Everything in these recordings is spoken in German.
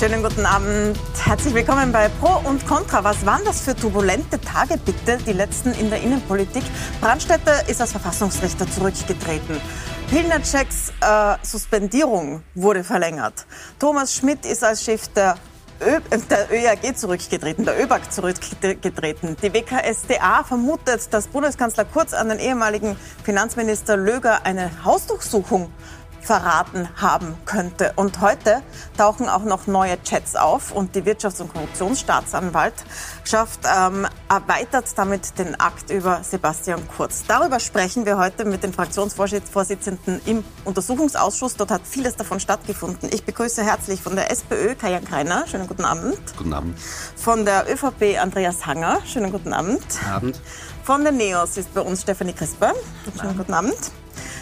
Schönen guten Abend. Herzlich willkommen bei Pro und Contra. Was waren das für turbulente Tage bitte, die letzten in der Innenpolitik? Brandstätter ist als Verfassungsrichter zurückgetreten. Pilnaceks äh, Suspendierung wurde verlängert. Thomas Schmidt ist als Chef der Ö der ÖAG zurückgetreten, der ÖBAG zurückgetreten. Die WKSDA vermutet, dass Bundeskanzler Kurz an den ehemaligen Finanzminister Löger eine Hausdurchsuchung verraten haben könnte. Und heute tauchen auch noch neue Chats auf und die Wirtschafts- und Korruptionsstaatsanwaltschaft ähm, erweitert damit den Akt über Sebastian Kurz. Darüber sprechen wir heute mit den Fraktionsvorsitzenden im Untersuchungsausschuss. Dort hat vieles davon stattgefunden. Ich begrüße herzlich von der SPÖ Kajan Kreiner. Schönen guten Abend. Guten Abend. Von der ÖVP Andreas Hanger. Schönen guten Abend. Guten Abend. Von der NEOS ist bei uns Stefanie Crisper. Schönen guten Abend.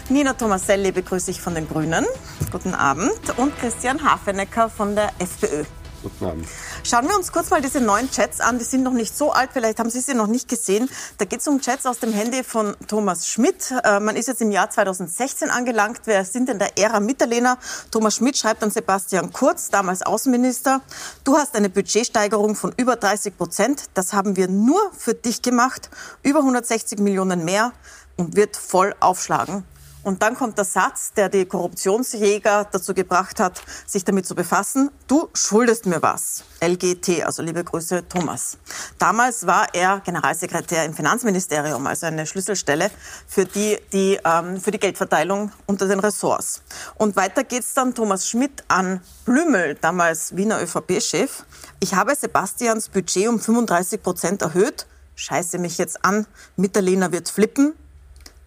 Nina Tomaselli begrüße ich von den Grünen. Guten Abend. Und Christian Hafenecker von der FPÖ. Guten Abend. Schauen wir uns kurz mal diese neuen Chats an. Die sind noch nicht so alt, vielleicht haben Sie sie noch nicht gesehen. Da geht es um Chats aus dem Handy von Thomas Schmidt. Äh, man ist jetzt im Jahr 2016 angelangt. Wer sind denn der Ära Mitterlehner? Thomas Schmidt schreibt an Sebastian Kurz, damals Außenminister. Du hast eine Budgetsteigerung von über 30 Prozent. Das haben wir nur für dich gemacht. Über 160 Millionen mehr und wird voll aufschlagen. Und dann kommt der Satz, der die Korruptionsjäger dazu gebracht hat, sich damit zu befassen. Du schuldest mir was. LGT, also liebe Grüße Thomas. Damals war er Generalsekretär im Finanzministerium, also eine Schlüsselstelle für die, die, ähm, für die Geldverteilung unter den Ressorts. Und weiter geht's dann Thomas Schmidt an Blümel, damals Wiener ÖVP-Chef. Ich habe Sebastians Budget um 35 Prozent erhöht. Scheiße mich jetzt an. Mitterlehner wird flippen.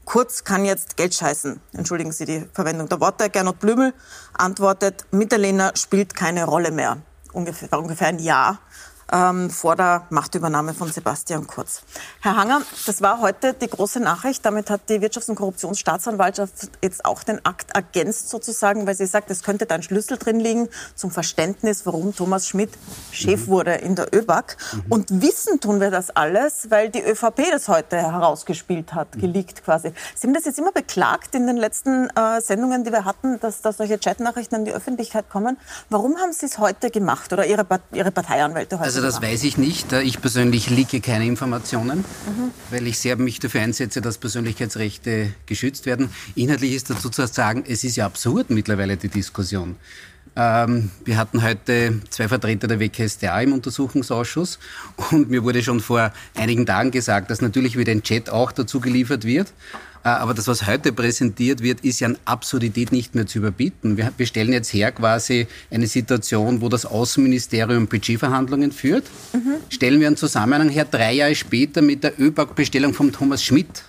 Kurz kann jetzt Geld scheißen. Entschuldigen Sie die Verwendung der Worte. Gernot Blümel antwortet, Mitterlehner spielt keine Rolle mehr. Ungefähr, ungefähr ein Jahr ähm, vor der Machtübernahme von Sebastian Kurz. Herr Hanger, das war heute die große Nachricht. Damit hat die Wirtschafts- und Korruptionsstaatsanwaltschaft jetzt auch den Akt ergänzt sozusagen, weil sie sagt, es könnte da ein Schlüssel drin liegen zum Verständnis, warum Thomas Schmidt Chef mhm. wurde in der ÖBAG. Mhm. Und wissen tun wir das alles, weil die ÖVP das heute herausgespielt hat, mhm. geleakt quasi. Sie haben das jetzt immer beklagt in den letzten äh, Sendungen, die wir hatten, dass da solche Chatnachrichten an die Öffentlichkeit kommen. Warum haben Sie es heute gemacht oder Ihre, Ihre Parteianwälte heute? Also das weiß ich nicht. Ich persönlich liege keine Informationen, mhm. weil ich sehr mich dafür einsetze, dass Persönlichkeitsrechte geschützt werden. Inhaltlich ist dazu zu sagen, es ist ja absurd mittlerweile die Diskussion. Ähm, wir hatten heute zwei Vertreter der WKStA im Untersuchungsausschuss und mir wurde schon vor einigen Tagen gesagt, dass natürlich wieder ein Chat auch dazu geliefert wird. Äh, aber das, was heute präsentiert wird, ist ja an Absurdität nicht mehr zu überbieten. Wir, wir stellen jetzt her quasi eine Situation, wo das Außenministerium Budgetverhandlungen führt. Mhm. Stellen wir einen Zusammenhang her, drei Jahre später mit der ÖBAG-Bestellung von Thomas Schmidt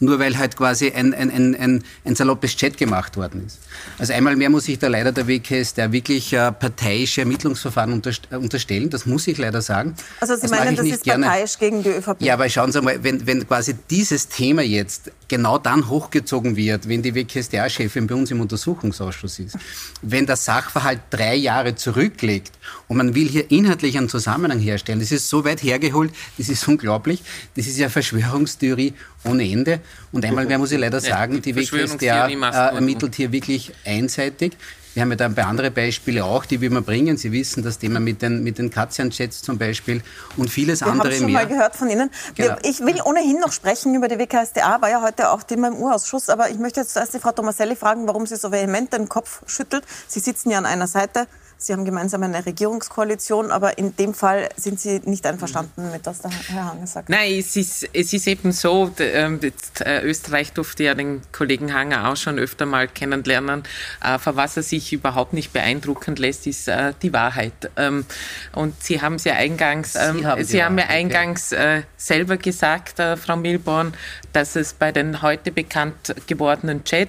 nur weil halt quasi ein, ein, ein, ein, ein saloppes Chat gemacht worden ist. Also einmal mehr muss ich da leider der WKS, der wirklich äh, parteiische Ermittlungsverfahren unterst unterstellen, das muss ich leider sagen. Also Sie das meinen, das ist gerne. parteiisch gegen die ÖVP? Ja, aber schauen Sie mal, wenn, wenn quasi dieses Thema jetzt genau dann hochgezogen wird, wenn die WKSDA-Chefin bei uns im Untersuchungsausschuss ist, wenn der Sachverhalt drei Jahre zurückliegt und man will hier inhaltlich einen Zusammenhang herstellen, das ist so weit hergeholt, das ist unglaublich, das ist ja Verschwörungstheorie ohne Ende. Und einmal mehr muss ich leider sagen, die WKSDA äh, ermittelt hier wirklich einseitig. Wir haben ja dann ein paar andere Beispiele auch, die wir immer bringen. Sie wissen das Thema mit den, mit den Katzian-Chats zum Beispiel und vieles wir andere mehr. Ich habe schon mal gehört von Ihnen. Genau. Ich will ohnehin noch sprechen über die WKSDA, war ja heute auch Thema im Urausschuss. Aber ich möchte jetzt zuerst die Frau Tomaselli fragen, warum sie so vehement den Kopf schüttelt. Sie sitzen ja an einer Seite Sie haben gemeinsam eine Regierungskoalition, aber in dem Fall sind Sie nicht einverstanden mit, was der Herr Hanger sagt. Nein, es ist, es ist eben so, ähm, äh, Österreich durfte ja den Kollegen Hanger auch schon öfter mal kennenlernen. Äh, von was er sich überhaupt nicht beeindrucken lässt, ist äh, die Wahrheit. Ähm, und Sie haben es ja eingangs, Sie ähm, haben, Sie haben ja eingangs okay. selber gesagt, Frau Milborn, dass es bei den heute bekannt gewordenen Chat,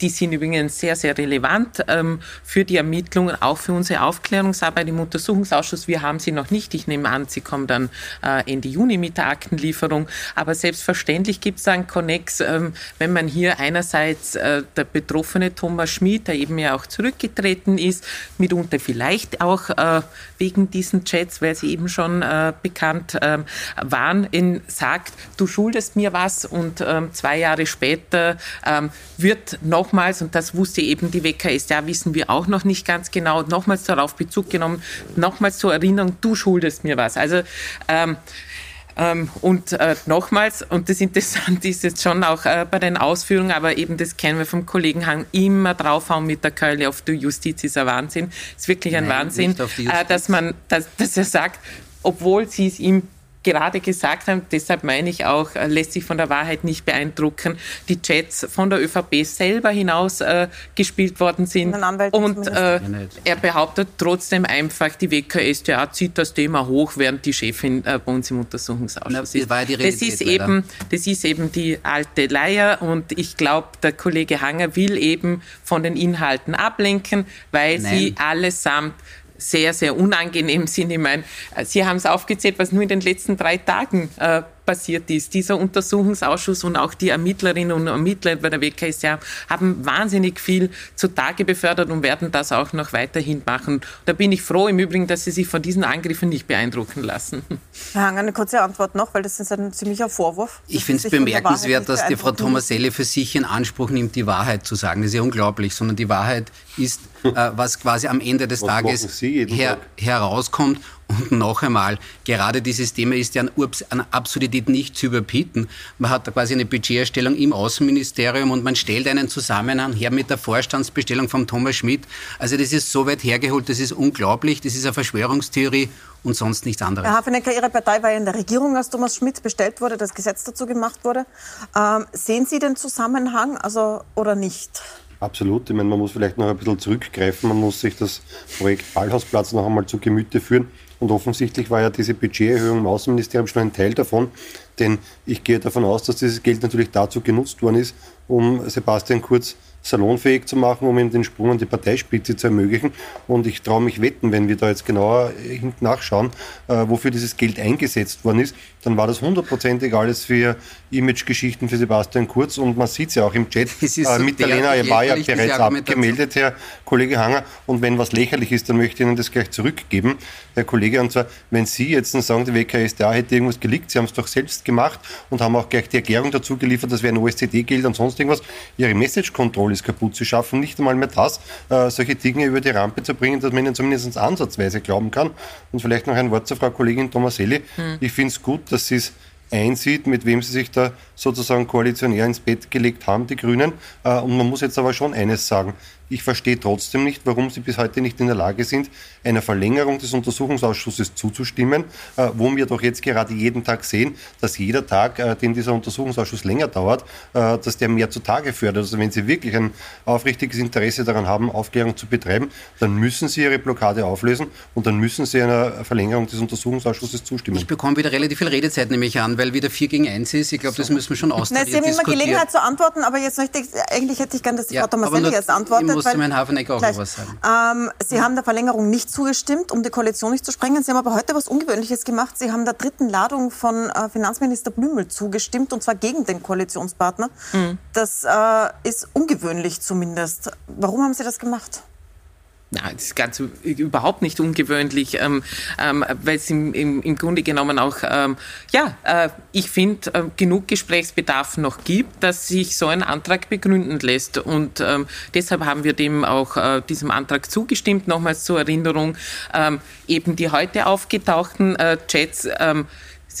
die sind übrigens sehr, sehr relevant für die Ermittlungen auch für unsere Aufklärungsarbeit im Untersuchungsausschuss. Wir haben sie noch nicht. Ich nehme an, sie kommen dann äh, Ende Juni mit der Aktenlieferung. Aber selbstverständlich gibt es einen Konnex, ähm, wenn man hier einerseits äh, der betroffene Thomas Schmid, der eben ja auch zurückgetreten ist, mitunter vielleicht auch äh, wegen diesen Chats, weil sie eben schon bekannt ähm, waren, in, sagt, du schuldest mir was und ähm, zwei Jahre später wird nochmals, und das wusste eben die WKS, ja, wissen wir auch noch nicht ganz genau, genau nochmals darauf Bezug genommen, nochmals zur Erinnerung, du schuldest mir was. Also ähm, ähm, und äh, nochmals, und das Interessante ist jetzt schon auch äh, bei den Ausführungen, aber eben das kennen wir vom Kollegen Hang, immer draufhauen mit der Keule auf die Justiz ist ein Wahnsinn. Ist wirklich ein Nein, Wahnsinn, äh, dass man, dass, dass er sagt, obwohl sie es ihm gerade gesagt haben, deshalb meine ich auch, äh, lässt sich von der Wahrheit nicht beeindrucken, die Chats von der ÖVP selber hinaus äh, gespielt worden sind. Und äh, er behauptet trotzdem einfach, die WKStA zieht das Thema hoch, während die Chefin äh, bei uns im Untersuchungsausschuss ist. Das, das, ist eben, das ist eben die alte Leier und ich glaube, der Kollege Hanger will eben von den Inhalten ablenken, weil Nein. sie allesamt sehr, sehr unangenehm sind. Ich meine, Sie haben es aufgezählt, was nur in den letzten drei Tagen äh, passiert ist. Dieser Untersuchungsausschuss und auch die Ermittlerinnen und Ermittler bei der WKStA haben wahnsinnig viel zutage befördert und werden das auch noch weiterhin machen. Da bin ich froh im Übrigen, dass Sie sich von diesen Angriffen nicht beeindrucken lassen. Herr Hang, eine kurze Antwort noch, weil das ist ein ziemlicher Vorwurf. Ich finde es bemerkenswert, dass die Frau Thomaselli für sich in Anspruch nimmt, die Wahrheit zu sagen. Das ist ja unglaublich, sondern die Wahrheit ist, äh, was quasi am Ende des was Tages her, herauskommt und noch einmal, gerade dieses Thema ist ja an, Absurdität nicht zu überbieten. Man hat da quasi eine Budgeterstellung im Außenministerium und man stellt einen Zusammenhang her mit der Vorstandsbestellung von Thomas Schmidt. Also das ist so weit hergeholt, das ist unglaublich, das ist eine Verschwörungstheorie und sonst nichts anderes. Herr Hafenecker, Ihre Partei war ja in der Regierung, als Thomas Schmidt bestellt wurde, das Gesetz dazu gemacht wurde. Ähm, sehen Sie den Zusammenhang also, oder nicht? Absolut. Ich meine, man muss vielleicht noch ein bisschen zurückgreifen. Man muss sich das Projekt Ballhausplatz noch einmal zu Gemüte führen. Und offensichtlich war ja diese Budgeterhöhung im Außenministerium schon ein Teil davon, denn ich gehe davon aus, dass dieses Geld natürlich dazu genutzt worden ist, um Sebastian Kurz salonfähig zu machen, um ihm den Sprung an die Parteispitze zu ermöglichen. Und ich traue mich wetten, wenn wir da jetzt genauer hinten nachschauen, äh, wofür dieses Geld eingesetzt worden ist, dann war das hundertprozentig alles für Imagegeschichten für Sebastian Kurz. Und man sieht es ja auch im Chat. Äh, so Mitterlehner, er war ja bereits abgemeldet, Herr Kollege Hanger. Und wenn was lächerlich ist, dann möchte ich Ihnen das gleich zurückgeben, Herr Kollege. Und zwar, wenn Sie jetzt sagen, die WKSDA hätte irgendwas geleakt, Sie haben es doch selbst gemacht und haben auch gleich die Erklärung dazu geliefert, das wäre ein OSZD-Geld und sonst irgendwas. Ihre Message-Control ist kaputt. Sie schaffen nicht einmal mehr das, äh, solche Dinge über die Rampe zu bringen, dass man ihnen zumindest ansatzweise glauben kann. Und vielleicht noch ein Wort zur Frau Kollegin Tomaselli. Hm. Ich finde es gut, dass sie es einsieht, mit wem sie sich da sozusagen koalitionär ins Bett gelegt haben, die Grünen. Äh, und man muss jetzt aber schon eines sagen. Ich verstehe trotzdem nicht, warum Sie bis heute nicht in der Lage sind, einer Verlängerung des Untersuchungsausschusses zuzustimmen, äh, wo wir doch jetzt gerade jeden Tag sehen, dass jeder Tag, äh, den dieser Untersuchungsausschuss länger dauert, äh, dass der mehr zutage fördert. Also wenn Sie wirklich ein aufrichtiges Interesse daran haben, Aufklärung zu betreiben, dann müssen Sie Ihre Blockade auflösen und dann müssen Sie einer Verlängerung des Untersuchungsausschusses zustimmen. Ich bekomme wieder relativ viel Redezeit, nehme ich an, weil wieder 4 gegen 1 ist. Ich glaube, das müssen wir schon austarieren. Sie haben immer Gelegenheit zu antworten, aber jetzt möchte ich, eigentlich hätte ich gerne, dass die ja, Frau Tomaselli jetzt antwortet muss weil, Herrn Hafenecker auch noch was sagen. Ähm, Sie haben der Verlängerung nicht zugestimmt, um die Koalition nicht zu sprengen. Sie haben aber heute was Ungewöhnliches gemacht. Sie haben der dritten Ladung von äh, Finanzminister Blümel zugestimmt, und zwar gegen den Koalitionspartner. Mhm. Das äh, ist ungewöhnlich zumindest. Warum haben Sie das gemacht? Nein, das ist ganz überhaupt nicht ungewöhnlich, ähm, ähm, weil es im, im, im, Grunde genommen auch, ähm, ja, äh, ich finde, äh, genug Gesprächsbedarf noch gibt, dass sich so ein Antrag begründen lässt. Und ähm, deshalb haben wir dem auch äh, diesem Antrag zugestimmt. Nochmals zur Erinnerung, ähm, eben die heute aufgetauchten äh, Chats ähm,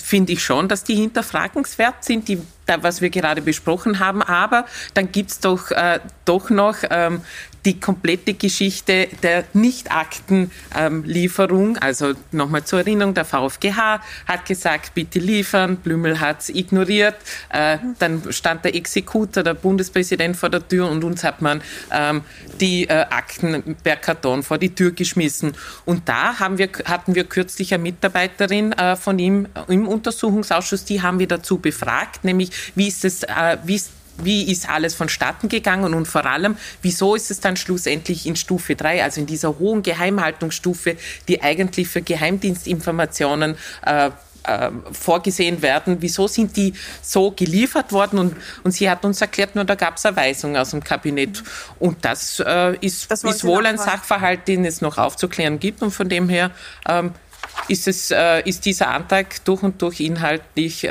finde ich schon, dass die hinterfragenswert sind, die, da, was wir gerade besprochen haben. Aber dann gibt's doch, äh, doch noch ähm, die komplette Geschichte der Nicht-Aktenlieferung, also nochmal zur Erinnerung, der VfGH hat gesagt, bitte liefern, Blümel hat es ignoriert, äh, dann stand der Exekutor, der Bundespräsident vor der Tür und uns hat man ähm, die äh, Akten per Karton vor die Tür geschmissen. Und da haben wir, hatten wir kürzlich eine Mitarbeiterin äh, von ihm im Untersuchungsausschuss, die haben wir dazu befragt, nämlich wie ist es, wie ist wie ist alles vonstatten gegangen und vor allem, wieso ist es dann schlussendlich in Stufe 3, also in dieser hohen Geheimhaltungsstufe, die eigentlich für Geheimdienstinformationen äh, äh, vorgesehen werden. Wieso sind die so geliefert worden? Und, und sie hat uns erklärt, nur da gab es eine Weisung aus dem Kabinett. Und das äh, ist, das ist wohl ein Sachverhalt, den es noch aufzuklären gibt. Und von dem her ähm, ist, es, äh, ist dieser Antrag durch und durch inhaltlich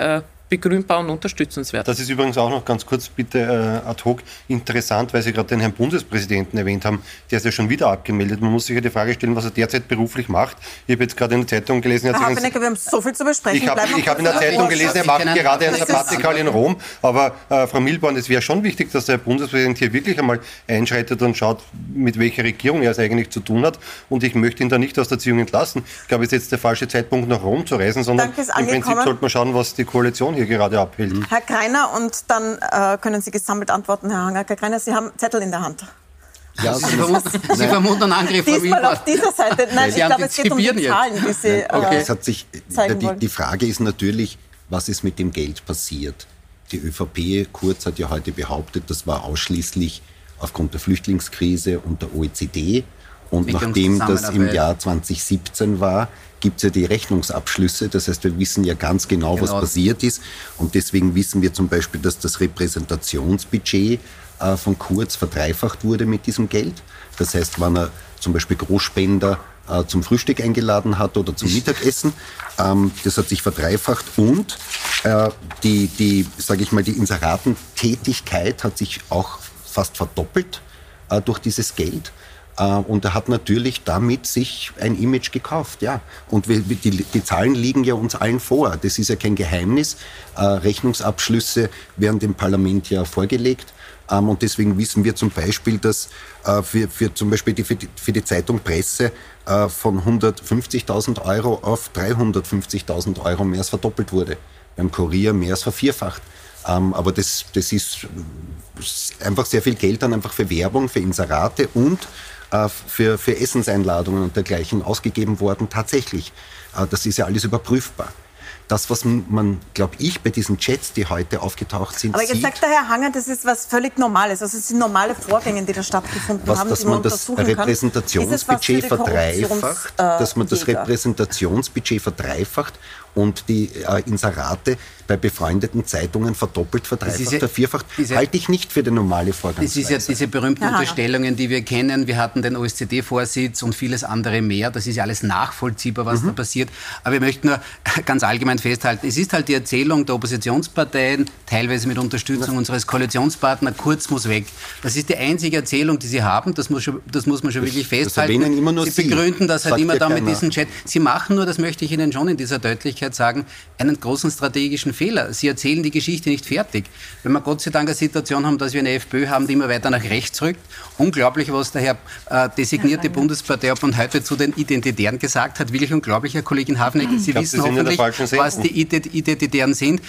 begründbar und unterstützenswert. Das ist übrigens auch noch ganz kurz bitte äh, ad hoc interessant, weil Sie gerade den Herrn Bundespräsidenten erwähnt haben. Der ist ja schon wieder abgemeldet. Man muss sich ja die Frage stellen, was er derzeit beruflich macht. Ich habe jetzt gerade in der Zeitung gelesen, Herr Habenecker, wir haben so viel zu besprechen. Ich habe hab in der Zeitung gelesen, er macht gerade ein Sabbatical in Rom. Aber äh, Frau Milborn, es wäre schon wichtig, dass der Bundespräsident hier wirklich einmal einschreitet und schaut, mit welcher Regierung er es eigentlich zu tun hat. Und ich möchte ihn da nicht aus der Ziehung entlassen. Ich glaube, es ist jetzt der falsche Zeitpunkt, nach Rom zu reisen, sondern im Prinzip sollte man schauen, was die Koalition hier gerade abhält. Herr Greiner, und dann äh, können Sie gesammelt antworten, Herr Hanger. Herr Greiner, Sie haben Zettel in der Hand. Ja, Sie, vermuten, Sie vermuten einen Angriff von Diesmal auf dieser Seite. Nein, Sie ich glaube, es geht um die Zahlen, die Sie äh, okay. es hat sich, die, die Frage ist natürlich, was ist mit dem Geld passiert? Die ÖVP, Kurz hat ja heute behauptet, das war ausschließlich aufgrund der Flüchtlingskrise und der OECD. Und nachdem das im Jahr 2017 war, gibt es ja die Rechnungsabschlüsse. Das heißt, wir wissen ja ganz genau, genau, was passiert ist. Und deswegen wissen wir zum Beispiel, dass das Repräsentationsbudget äh, von Kurz verdreifacht wurde mit diesem Geld. Das heißt, wenn er zum Beispiel Großspender äh, zum Frühstück eingeladen hat oder zum Mittagessen, ähm, das hat sich verdreifacht und äh, die, die sage ich mal, die Inseratentätigkeit hat sich auch fast verdoppelt äh, durch dieses Geld. Äh, und er hat natürlich damit sich ein Image gekauft, ja. Und die, die, Zahlen liegen ja uns allen vor. Das ist ja kein Geheimnis. Äh, Rechnungsabschlüsse werden dem Parlament ja vorgelegt. Ähm, und deswegen wissen wir zum Beispiel, dass äh, für, für zum Beispiel die, für, die, für die Zeitung Presse von 150.000 Euro auf 350.000 Euro mehr als verdoppelt wurde. Beim Kurier mehr als vervierfacht. Ähm, aber das, das ist einfach sehr viel Geld dann einfach für Werbung, für Inserate und äh, für, für Essenseinladungen und dergleichen ausgegeben worden, tatsächlich. Äh, das ist ja alles überprüfbar das, was man, glaube ich, bei diesen Chats, die heute aufgetaucht sind, Aber jetzt sieht, sagt der Herr Hanger, das ist was völlig Normales. Also es sind normale Vorgänge, die da stattgefunden was, haben, dass man das Repräsentationsbudget verdreifacht, äh, dass man das Repräsentationsbudget verdreifacht und die äh, Inserate bei befreundeten Zeitungen verdoppelt, verdreifacht, ja, vervierfacht, diese, halte ich nicht für die normale Vorgangsweise. Das ist ja diese berühmten Aha. Unterstellungen, die wir kennen. Wir hatten den OSZE-Vorsitz und vieles andere mehr. Das ist ja alles nachvollziehbar, was mhm. da passiert. Aber wir möchten nur ganz allgemein festhalten, es ist halt die Erzählung der Oppositionsparteien, teilweise mit Unterstützung ja. unseres Koalitionspartners, Kurz muss weg. Das ist die einzige Erzählung, die sie haben. Das muss, schon, das muss man schon wirklich festhalten. Das immer nur sie, sie begründen das halt immer dann mit diesem Chat. Sie machen nur, das möchte ich Ihnen schon in dieser Deutlichkeit sagen, einen großen strategischen Fehler. Sie erzählen die Geschichte nicht fertig. Wenn wir Gott sei Dank eine Situation haben, dass wir eine FPÖ haben, die immer weiter nach rechts rückt, unglaublich, was der Herr äh, designierte ja, Bundesparteiobmann heute zu den Identitären gesagt hat, wirklich unglaublich, Herr Kollegin Hafnecker. Sie glaub, wissen hoffentlich, was die Identitären sind.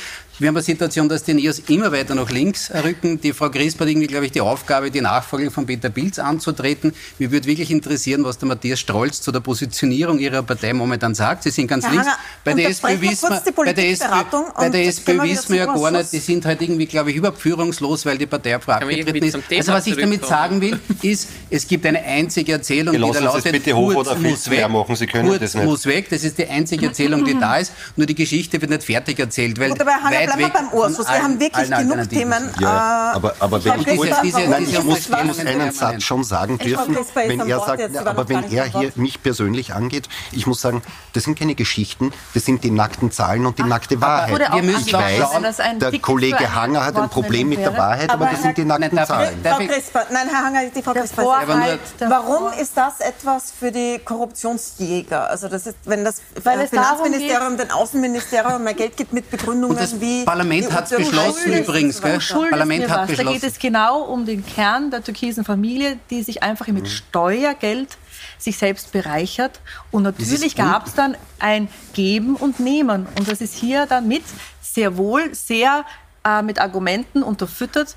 Wir haben eine Situation, dass die NEOS immer weiter nach links rücken. Die Frau Crisp hat irgendwie, glaube ich, die Aufgabe, die Nachfolge von Peter Pilz anzutreten. Mir würde wirklich interessieren, was der Matthias Strolz zu der Positionierung ihrer Partei momentan sagt. Sie sind ganz Herr links. Hanger, bei der SPÖ wissen wir, bei der SPÖ, bei der SPÖ wissen wir ja gar nicht, die sind halt irgendwie, glaube ich, überführungslos, weil die Partei abgetreten ist. Also was ich damit sagen will, ist, es gibt eine einzige Erzählung, die da lautet, bitte hoch Kurz muss weg. Machen. Sie können Kurz das nicht. muss weg. Das ist die einzige Erzählung, die da ist. Nur die Geschichte wird nicht fertig erzählt, weil Gut, weit bleiben wir beim Ausschuss. Wir haben wirklich genug Themen. Ja, aber, aber wenn ich, diese, diese, nein, ich, muss, ich muss einen Satz schon sagen dürfen, wenn er sagt, aber wenn er hier mich persönlich angeht, ich muss sagen, das sind keine Geschichten, das sind die nackten Zahlen und die nackte Wahrheit. Wir müssen ich weiß, der Kollege Hanger hat ein Problem mit der Wahrheit, aber das sind die nackten Zahlen. Frau Crisper, nein, Herr Hanger, die Frau Crisper, warum ist das etwas für die Korruptionsjäger? Also das ist, wenn das Finanzministerium, den Außenministerium mehr Geld gibt mit Begründungen wie Parlament hat beschlossen übrigens, gell? Parlament hat beschlossen. Da geht es genau um den Kern der türkisen Familie, die sich einfach mit mhm. Steuergeld sich selbst bereichert. Und natürlich gab es dann ein Geben und Nehmen. Und das ist hier damit sehr wohl sehr äh, mit Argumenten unterfüttert,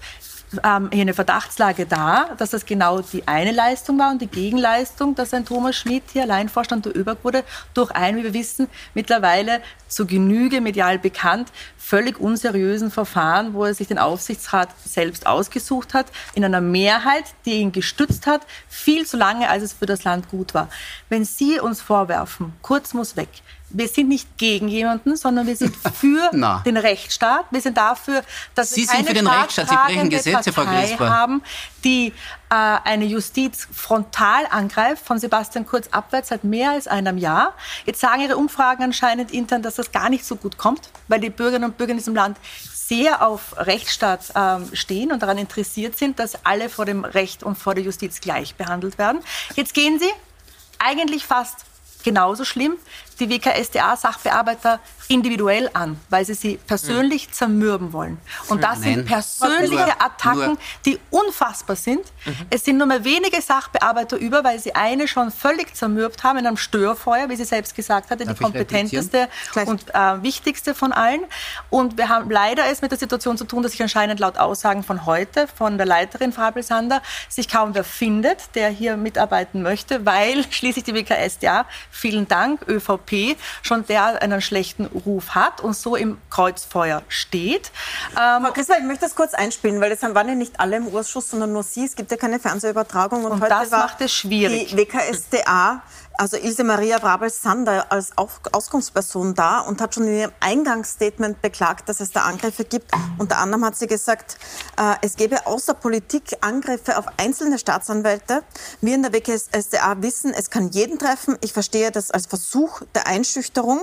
ähm, hier eine Verdachtslage da, dass das genau die eine Leistung war und die Gegenleistung, dass ein Thomas Schmidt hier Alleinvorstand der ÖBAG wurde, durch ein, wie wir wissen, mittlerweile zu Genüge medial bekannt, völlig unseriösen Verfahren, wo er sich den Aufsichtsrat selbst ausgesucht hat, in einer Mehrheit, die ihn gestützt hat, viel zu lange, als es für das Land gut war. Wenn Sie uns vorwerfen, Kurz muss weg, wir sind nicht gegen jemanden, sondern wir sind für den Rechtsstaat. Wir sind dafür, dass Sie wir keine sind für den Rechtsstaat. Sie brechen Gesetze, Frau haben, die äh, eine Justiz frontal angreift, von Sebastian Kurz abwärts seit mehr als einem Jahr. Jetzt sagen Ihre Umfragen anscheinend intern, dass das gar nicht so gut kommt, weil die Bürgerinnen und Bürger in diesem Land sehr auf Rechtsstaat ähm, stehen und daran interessiert sind, dass alle vor dem Recht und vor der Justiz gleich behandelt werden. Jetzt gehen Sie eigentlich fast genauso schlimm die WKSDA-Sachbearbeiter individuell an, weil sie sie persönlich mhm. zermürben wollen. Und das Nein. sind persönliche nur, Attacken, nur. die unfassbar sind. Mhm. Es sind nur mehr wenige Sachbearbeiter über, weil sie eine schon völlig zermürbt haben in einem Störfeuer, wie sie selbst gesagt hatte, Darf die kompetenteste und äh, wichtigste von allen. Und wir haben leider es mit der Situation zu tun, dass sich anscheinend laut Aussagen von heute, von der Leiterin Fabel Sander, sich kaum wer findet, der hier mitarbeiten möchte, weil schließlich die WKSDA, vielen Dank, ÖVP, ÖVP schon der einen schlechten Ruf hat und so im Kreuzfeuer steht. Ähm, Frau Christel, ich möchte das kurz einspielen, weil es waren ja nicht alle im Ausschuss, sondern nur Sie. Es gibt ja keine Fernsehübertragung. Und, und heute das macht es schwierig. Die WKSDA also Ilse Maria Brabel-Sander als Auskunftsperson da und hat schon in ihrem Eingangsstatement beklagt, dass es da Angriffe gibt. Unter anderem hat sie gesagt, äh, es gebe außer Politik Angriffe auf einzelne Staatsanwälte. Wir in der WKSDA wissen, es kann jeden treffen. Ich verstehe das als Versuch der Einschüchterung.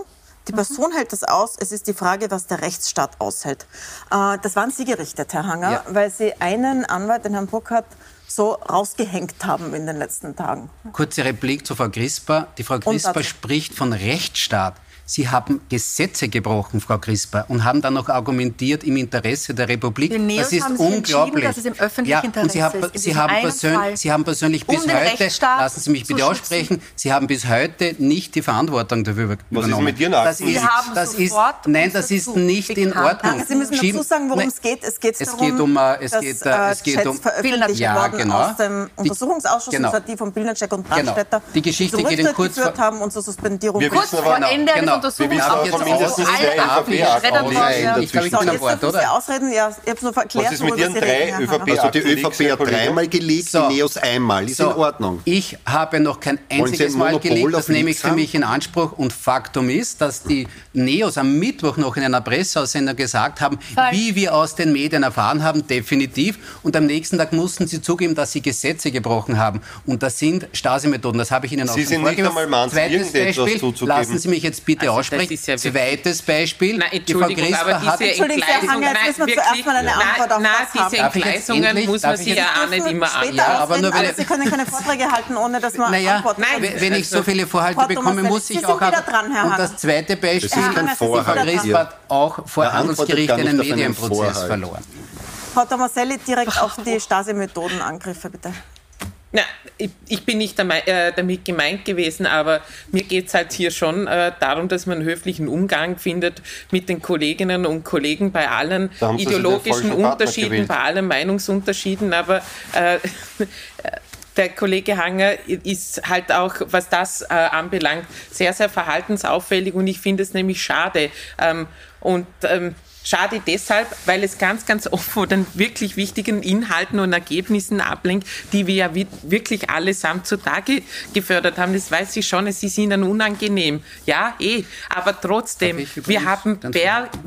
Die Person mhm. hält das aus. Es ist die Frage, was der Rechtsstaat aushält. Äh, das waren Sie gerichtet, Herr Hanger, ja. weil Sie einen Anwalt, den Herrn Burkhardt, so rausgehängt haben in den letzten Tagen. Kurze Replik zu Frau Grisper. Die Frau Grisper spricht von Rechtsstaat. Sie haben Gesetze gebrochen, Frau Crisper, und haben dann noch argumentiert im Interesse der Republik. Das ist unglaublich. Dass es im öffentlichen ja, Interesse und Sie, haben, Sie, haben persönlich, Sie haben persönlich bis um heute, lassen Sie mich bitte aussprechen, Sie haben bis heute nicht die Verantwortung dafür übernommen. Was ist mit Ihren Akten? Das ist, das ist, nein, das ist nicht in Ordnung. Sie müssen dazu sagen, worum es geht. Es geht es geht um, äh, es geht, äh, es geht um veröffentlicht ja, worden genau. aus dem Untersuchungsausschuss, genau. die von Pilnacek und Brandstätter genau. Die Geschichte geht in kurz haben und zur Suspendierung. Kurz vor Ende eines Untersuchungsausschusses mindestens zwei ÖVP-Akten. Ich glaube, ich bin am Wort, oder? Ausreden, ja, ich habe nur erklärt, Was ist mit Ihren drei ÖVP-Akten? Also die ÖVP hat dreimal gelegt, so. die NEOS einmal. Ist so. in Ordnung. Ich habe noch kein einziges Mal gelegt, das nehme ich für mich in Anspruch. Und Faktum ist, dass die NEOS am Mittwoch noch in einer Presseaussendung gesagt haben, Falsch. wie wir aus den Medien erfahren haben, definitiv. Und am nächsten Tag mussten sie zugeben, dass sie Gesetze gebrochen haben. Und das sind Stasi-Methoden. Das habe ich Ihnen auch Sie sind nicht einmal Manns, Zweites Beispiel, lassen Sie mich jetzt bitte also, aussprechen. Ja Zweites Beispiel. Nein, Entschuldigung, aber diese Entgleisungen, nein, wirklich, nein, nein, diese Entgleisungen muss man sich ja auch nicht immer an. Ja, aber nur wenn Sie können keine Vorträge halten, ohne dass man naja, Antworten Nein, wenn ich so viele Vorhalte bekomme, muss ich auch... Dran, und das zweite Beispiel, Frau hat auch vor Handelsgericht einen Medienprozess verloren. Frau Tomaselli, direkt auf die Stasi-Methodenangriffe, bitte. Na, ich, ich, bin nicht äh, damit gemeint gewesen, aber mir geht es halt hier schon äh, darum, dass man höflichen Umgang findet mit den Kolleginnen und Kollegen bei allen ideologischen Unterschieden, bei allen Meinungsunterschieden. Aber äh, der Kollege Hanger ist halt auch, was das äh, anbelangt, sehr, sehr verhaltensauffällig und ich finde es nämlich schade. Ähm, und ähm, Schade deshalb, weil es ganz, ganz oft von den wirklich wichtigen Inhalten und Ergebnissen ablenkt, die wir ja wirklich allesamt zutage gefördert haben. Das weiß ich schon, es ist Ihnen unangenehm. Ja, eh. Aber trotzdem, wir haben,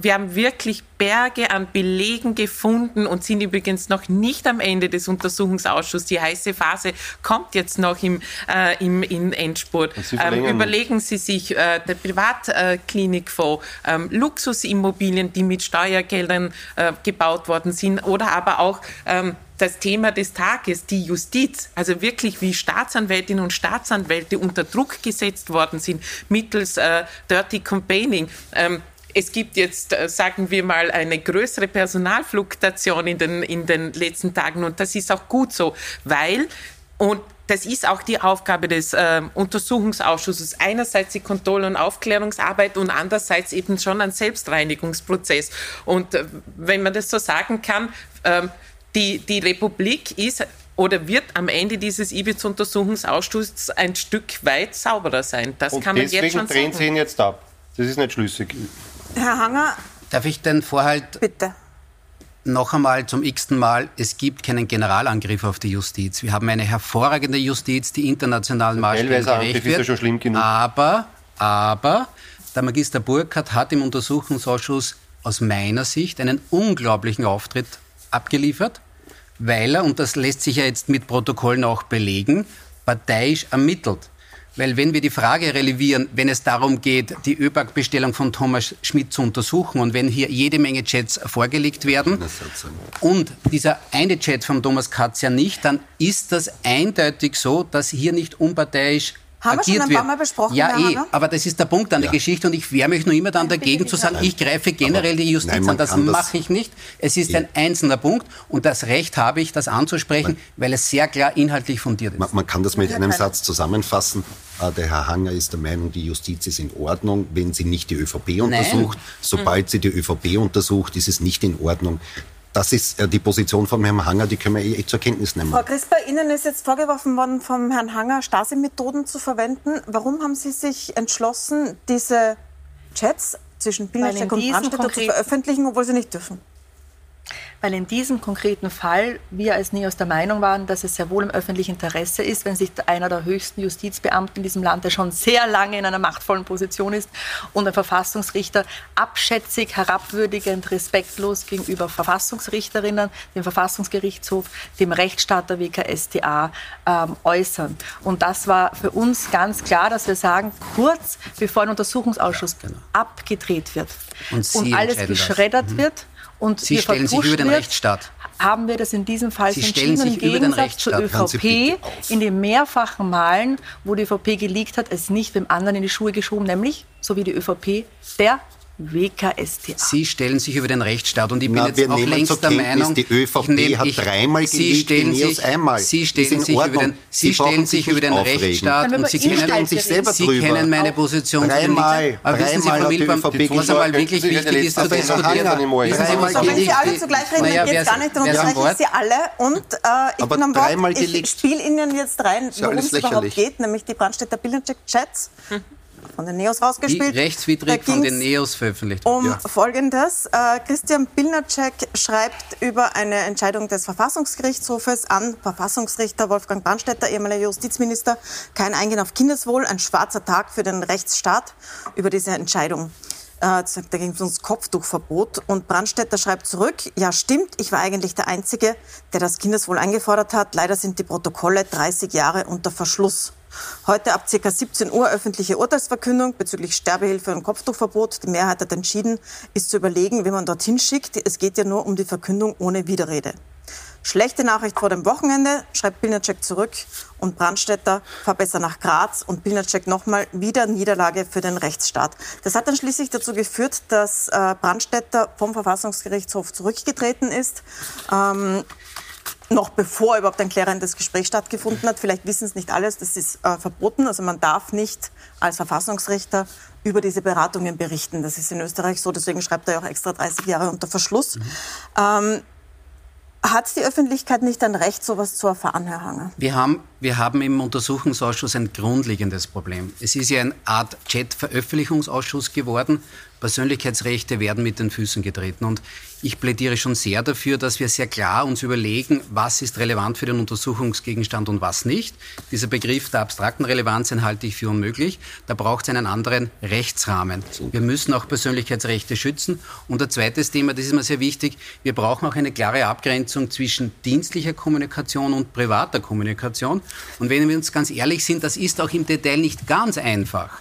wir haben wirklich Berge an Belegen gefunden und sind übrigens noch nicht am Ende des Untersuchungsausschusses. Die heiße Phase kommt jetzt noch im, äh, im in Endspurt. Ähm, überlegen Sie sich äh, der Privatklinikfonds, äh, ähm, Luxusimmobilien, die mit Steuergeldern äh, gebaut worden sind oder aber auch ähm, das Thema des Tages, die Justiz, also wirklich wie Staatsanwältinnen und Staatsanwälte unter Druck gesetzt worden sind mittels äh, Dirty Campaigning. Ähm, es gibt jetzt, äh, sagen wir mal, eine größere Personalfluktuation in den, in den letzten Tagen und das ist auch gut so, weil, und das ist auch die Aufgabe des äh, Untersuchungsausschusses. Einerseits die Kontrolle- und Aufklärungsarbeit und andererseits eben schon ein Selbstreinigungsprozess. Und äh, wenn man das so sagen kann, äh, die, die Republik ist oder wird am Ende dieses Ibiza-Untersuchungsausschusses ein Stück weit sauberer sein. Das und kann man jetzt schon sagen. Deswegen drehen Sie ihn jetzt ab. Das ist nicht schlüssig. Herr Hanger. Darf ich den Vorhalt Bitte. noch einmal zum x-ten Mal, es gibt keinen Generalangriff auf die Justiz. Wir haben eine hervorragende Justiz, die internationalen Maßstäben gerecht wird. Ist ja schon schlimm genug. Aber, aber Der Magister Burkhardt hat im Untersuchungsausschuss aus meiner Sicht einen unglaublichen Auftritt abgeliefert, weil er, und das lässt sich ja jetzt mit Protokollen auch belegen, parteiisch ermittelt. Weil wenn wir die Frage relevieren, wenn es darum geht, die ÖBAG-Bestellung von Thomas Schmidt zu untersuchen und wenn hier jede Menge Chats vorgelegt werden und dieser eine Chat von Thomas Katz ja nicht, dann ist das eindeutig so, dass hier nicht unparteiisch haben wir schon ein paar Mal besprochen. Ja, eh, aber das ist der Punkt an der Geschichte und ich wehre mich nur immer dann dagegen zu sagen, ich greife generell die Justiz Nein, an. Das mache ich nicht. Es ist ein einzelner Punkt und das Recht habe ich, das anzusprechen, Nein. weil es sehr klar inhaltlich fundiert ist. Man, man kann das mit einem Satz zusammenfassen. Äh, der Herr Hanger ist der Meinung, die Justiz ist in Ordnung, wenn sie nicht die ÖVP untersucht. Nein. Sobald sie die ÖVP untersucht, ist es nicht in Ordnung das ist äh, die Position von Herrn Hanger, die können wir eh zur Kenntnis nehmen. Frau Crisper, Ihnen ist jetzt vorgeworfen worden, vom Herrn Hanger Stasi-Methoden zu verwenden. Warum haben Sie sich entschlossen, diese Chats zwischen Pilnacek und Brandstätter zu veröffentlichen, obwohl Sie nicht dürfen? Weil in diesem konkreten Fall wir als NEOS der Meinung waren, dass es sehr wohl im öffentlichen Interesse ist, wenn sich einer der höchsten Justizbeamten in diesem Land, der schon sehr lange in einer machtvollen Position ist, und ein Verfassungsrichter abschätzig, herabwürdigend, respektlos gegenüber Verfassungsrichterinnen, dem Verfassungsgerichtshof, dem Rechtsstaat der WKStA ähm, äußern. Und das war für uns ganz klar, dass wir sagen, kurz bevor ein Untersuchungsausschuss genau. abgedreht wird und, und alles geschreddert mhm. wird, und Sie stellen sich über den Rechtsstaat. Haben wir das in diesem Fall Sie entschieden, im Gegensatz zur ÖVP, in den mehrfachen Malen, wo die ÖVP geleakt hat, es nicht dem anderen in die Schuhe geschoben, nämlich, so wie die ÖVP, der WKStA. Sie stellen sich über den Rechtsstaat und ich bin Na, jetzt auch längst der Meinung, die ÖVP nehm, hat dreimal Sie stellen die sich, einmal. Sie stellen sich über den, Sie stellen sich über den Rechtsstaat und Sie kennen, sich selber Sie kennen meine Position. Dreimal, aber wissen Sie, Frau Wilbam, was einmal wirklich wichtig ist zu diskutieren, Sie, wenn Sie alle zugleich reden, dann geht es gar nicht, dann unterbreche ich Sie alle. Und äh, ich bin am Wort. Ich spiele Ihnen jetzt rein, worum es überhaupt geht, nämlich die Brandstätter Bildungscheck-Chats von den Neos rausgespielt. Wie rechtswidrig von den Neos veröffentlicht. Um ja. Folgendes. Äh, Christian Bilnacek schreibt über eine Entscheidung des Verfassungsgerichtshofes an Verfassungsrichter Wolfgang Brandstätter, ehemaliger Justizminister, kein Eingehen auf Kindeswohl, ein schwarzer Tag für den Rechtsstaat über diese Entscheidung. Äh, da ging es ums Kopftuchverbot. Und Brandstätter schreibt zurück, ja stimmt, ich war eigentlich der Einzige, der das Kindeswohl eingefordert hat. Leider sind die Protokolle 30 Jahre unter Verschluss. Heute ab ca. 17 Uhr öffentliche Urteilsverkündung bezüglich Sterbehilfe und Kopftuchverbot. Die Mehrheit hat entschieden, ist zu überlegen, wie man dorthin schickt. Es geht ja nur um die Verkündung ohne Widerrede. Schlechte Nachricht vor dem Wochenende, schreibt Pilnacek zurück. Und Brandstätter fahr besser nach Graz und Pilnacek nochmal wieder Niederlage für den Rechtsstaat. Das hat dann schließlich dazu geführt, dass äh, Brandstätter vom Verfassungsgerichtshof zurückgetreten ist. Ähm, noch bevor überhaupt ein klärendes Gespräch stattgefunden hat. Vielleicht wissen es nicht alles, das ist äh, verboten. Also man darf nicht als Verfassungsrichter über diese Beratungen berichten. Das ist in Österreich so, deswegen schreibt er ja auch extra 30 Jahre unter Verschluss. Mhm. Ähm, hat die Öffentlichkeit nicht ein Recht, sowas zu erfahren, Herr Hanger? Wir haben, wir haben im Untersuchungsausschuss ein grundlegendes Problem. Es ist ja eine Art Chat-Veröffentlichungsausschuss geworden. Persönlichkeitsrechte werden mit den Füßen getreten. Und ich plädiere schon sehr dafür, dass wir sehr klar uns überlegen, was ist relevant für den Untersuchungsgegenstand und was nicht. Dieser Begriff der abstrakten Relevanz halte ich für unmöglich. Da braucht es einen anderen Rechtsrahmen. Wir müssen auch Persönlichkeitsrechte schützen. Und ein zweites Thema, das ist mir sehr wichtig, wir brauchen auch eine klare Abgrenzung zwischen dienstlicher Kommunikation und privater Kommunikation. Und wenn wir uns ganz ehrlich sind, das ist auch im Detail nicht ganz einfach.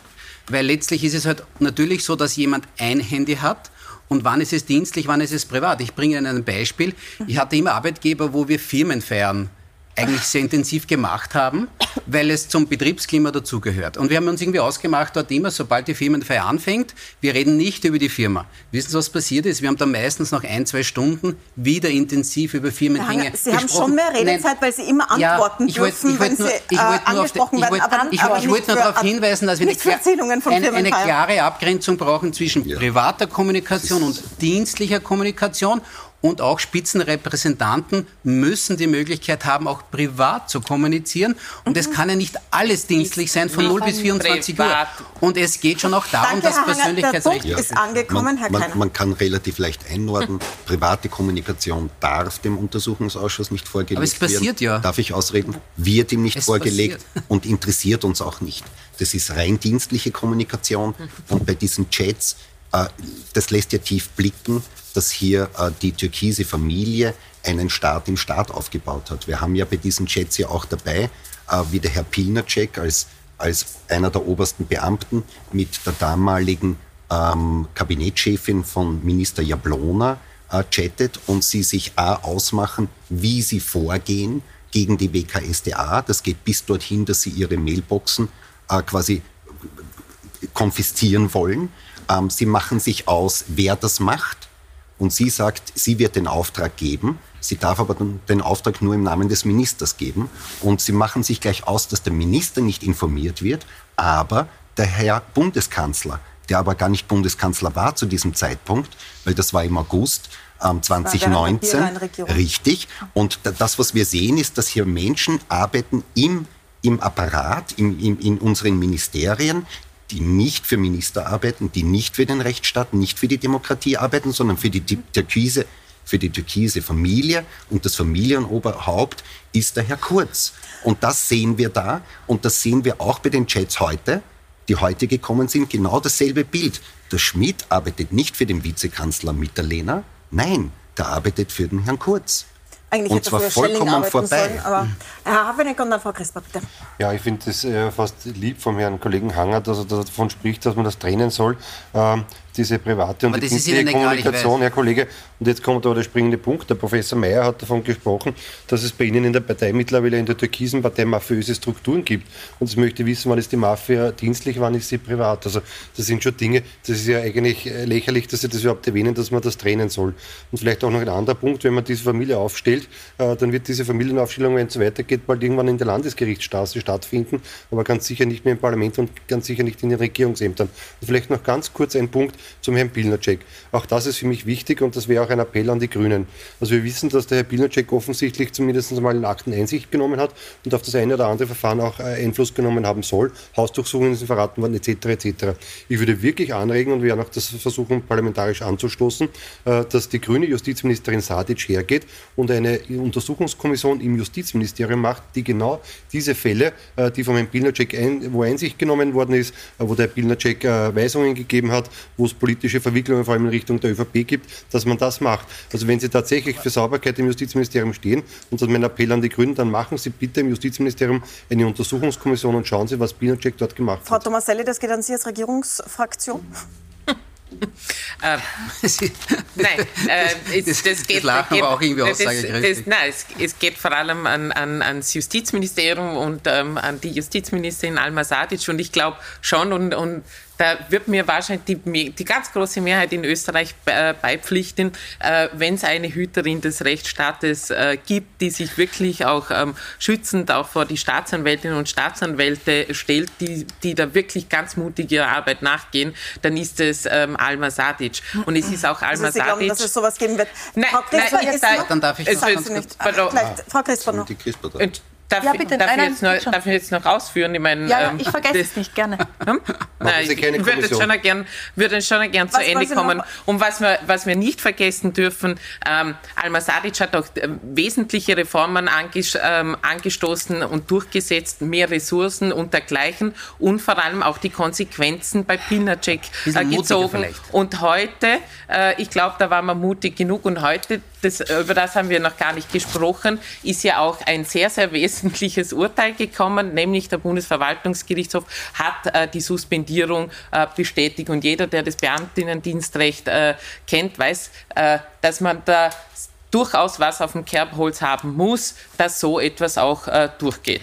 Weil letztlich ist es halt natürlich so, dass jemand ein Handy hat und wann ist es dienstlich, wann ist es privat. Ich bringe Ihnen ein Beispiel. Ich hatte immer Arbeitgeber, wo wir Firmen feiern eigentlich sehr intensiv gemacht haben, weil es zum Betriebsklima dazugehört. Und wir haben uns irgendwie ausgemacht, dort immer, sobald die Firmenfeier anfängt, wir reden nicht über die Firma. Wissen Sie, was passiert ist? Wir haben dann meistens noch ein, zwei Stunden wieder intensiv über Firmendinge gesprochen. Sie haben schon mehr Redezeit, Nein. weil Sie immer antworten ja, dürfen, ich wollt, wenn wollt Sie äh, angesprochen werden. Ich wollte wollt, wollt nur darauf hinweisen, dass wir eine, eine, eine, klare Abgrenzung brauchen zwischen ja. privater Kommunikation und dienstlicher Kommunikation und auch Spitzenrepräsentanten müssen die Möglichkeit haben, auch privat zu kommunizieren. Und es mhm. kann ja nicht alles dienstlich sein von 0 bis 24 Uhr. Und es geht schon auch darum, Danke, dass Persönlichkeitsrechte... Ja, ist angekommen, Herr man, man, kann relativ leicht einordnen, private Kommunikation darf dem Untersuchungsausschuss nicht vorgelegt werden. Aber es passiert werden. ja. Darf ich ausreden? Wird ihm nicht es vorgelegt passiert. und interessiert uns auch nicht. Das ist rein dienstliche Kommunikation. Und bei diesen Chats, das lässt ja tief blicken, dass hier äh, die türkise Familie einen Staat im Staat aufgebaut hat. Wir haben ja bei diesen Chats ja auch dabei, äh, wie der Herr Pilnacek als, als einer der obersten Beamten mit der damaligen ähm, Kabinettschefin von Minister Jablona äh, chattet und sie sich A ausmachen, wie sie vorgehen gegen die WKSDA. Das geht bis dorthin, dass sie ihre Mailboxen äh, quasi konfiszieren wollen. Ähm, sie machen sich aus, wer das macht. Und sie sagt, sie wird den Auftrag geben. Sie darf aber den Auftrag nur im Namen des Ministers geben. Und sie machen sich gleich aus, dass der Minister nicht informiert wird, aber der Herr Bundeskanzler, der aber gar nicht Bundeskanzler war zu diesem Zeitpunkt, weil das war im August ähm, 2019. Richtig. Und das, was wir sehen, ist, dass hier Menschen arbeiten im im Apparat, im, im, in unseren Ministerien, die nicht für Minister arbeiten, die nicht für den Rechtsstaat, nicht für die Demokratie arbeiten, sondern für die türkise, für die türkise Familie. Und das Familienoberhaupt ist der Herr Kurz. Und das sehen wir da und das sehen wir auch bei den Chats heute, die heute gekommen sind, genau dasselbe Bild. Der Schmidt arbeitet nicht für den Vizekanzler Mitterlehner, nein, der arbeitet für den Herrn Kurz. Eigentlich und zwar vollkommen vorbei. Sollen, aber Herr Habeneck und dann Frau Crisper, bitte. Ja, ich finde es äh, fast lieb vom Herrn Kollegen Hanger, dass er davon spricht, dass man das trennen soll. Ähm, diese private und die dienstliche Kommunikation, Herr Kollege. Und jetzt kommt aber der springende Punkt. Der Professor Mayer hat davon gesprochen, dass es bei Ihnen in der Partei mittlerweile in der türkisen Partei mafiöse Strukturen gibt. Und ich möchte wissen, wann ist die Mafia dienstlich, wann ist sie privat. Also das sind schon Dinge, das ist ja eigentlich äh, lächerlich, dass Sie das überhaupt erwähnen, dass man das trennen soll. Und vielleicht auch noch ein anderer Punkt, wenn man diese Familie aufstellt, äh, dann wird diese Familienaufstellung, wenn es weitergeht, bald irgendwann in der Landesgerichtsstraße stattfinden, aber ganz sicher nicht mehr im Parlament und ganz sicher nicht in den Regierungsämtern. Und vielleicht noch ganz kurz ein Punkt, zum Herrn Pilnacek. Auch das ist für mich wichtig und das wäre auch ein Appell an die Grünen. Also wir wissen, dass der Herr Pilnacek offensichtlich zumindest einmal in Akten Einsicht genommen hat und auf das eine oder andere Verfahren auch äh, Einfluss genommen haben soll. Hausdurchsuchungen sind verraten worden, etc. etc. Ich würde wirklich anregen und wir werden auch das versuchen, parlamentarisch anzustoßen, äh, dass die grüne Justizministerin Sadic hergeht und eine Untersuchungskommission im Justizministerium macht, die genau diese Fälle, äh, die von Herrn Pilnacek ein, wo Einsicht genommen worden ist, wo der Pilnacek Weisungen gegeben hat, wo es politische Verwicklungen vor allem in Richtung der ÖVP gibt, dass man das macht. Also wenn Sie tatsächlich für Sauberkeit im Justizministerium stehen, und das ist mein Appell an die Grünen, dann machen Sie bitte im Justizministerium eine Untersuchungskommission und schauen Sie, was Binocek dort gemacht Frau hat. Frau Tomaselli, das geht an Sie als Regierungsfraktion. äh, nein, äh, es, das geht, das geht, auch irgendwie das, das, Nein, es, es, geht vor allem an, an, ans Justizministerium und ähm, an die Justizministerin Alma Sadic und ich glaube schon und, und da wird mir wahrscheinlich die, die ganz große Mehrheit in Österreich äh, beipflichten, äh, wenn es eine Hüterin des Rechtsstaates äh, gibt, die sich wirklich auch ähm, schützend auch vor die Staatsanwältinnen und Staatsanwälte stellt, die, die da wirklich ganz mutig ihrer Arbeit nachgehen, dann ist es ähm, Alma Sadic. Und es ist auch Alma also Sie Sadic. Glauben, dass es sowas geben wird. Nein, Frau Christoph, nein, da, dann darf ich es nicht. Frau Christoph noch. Darf, ja, bitte. Darf, nein, ich jetzt noch, darf ich jetzt noch ausführen? Ich meine, ja, ähm, ich vergesse es nicht gerne. Hm? Nein, ich würde jetzt schon gern, würde schon gern zu Ende kommen. Und was wir, was wir nicht vergessen dürfen, ähm, Alma Sadic hat auch äh, wesentliche Reformen anges ähm, angestoßen und durchgesetzt, mehr Ressourcen und dergleichen und vor allem auch die Konsequenzen bei Pilnacek äh, gezogen. Und heute, äh, ich glaube, da waren wir mutig genug und heute das, über das haben wir noch gar nicht gesprochen, ist ja auch ein sehr, sehr wesentliches Urteil gekommen, nämlich der Bundesverwaltungsgerichtshof hat äh, die Suspendierung äh, bestätigt. Und jeder, der das Beamtinnendienstrecht äh, kennt, weiß, äh, dass man da durchaus was auf dem Kerbholz haben muss, dass so etwas auch äh, durchgeht.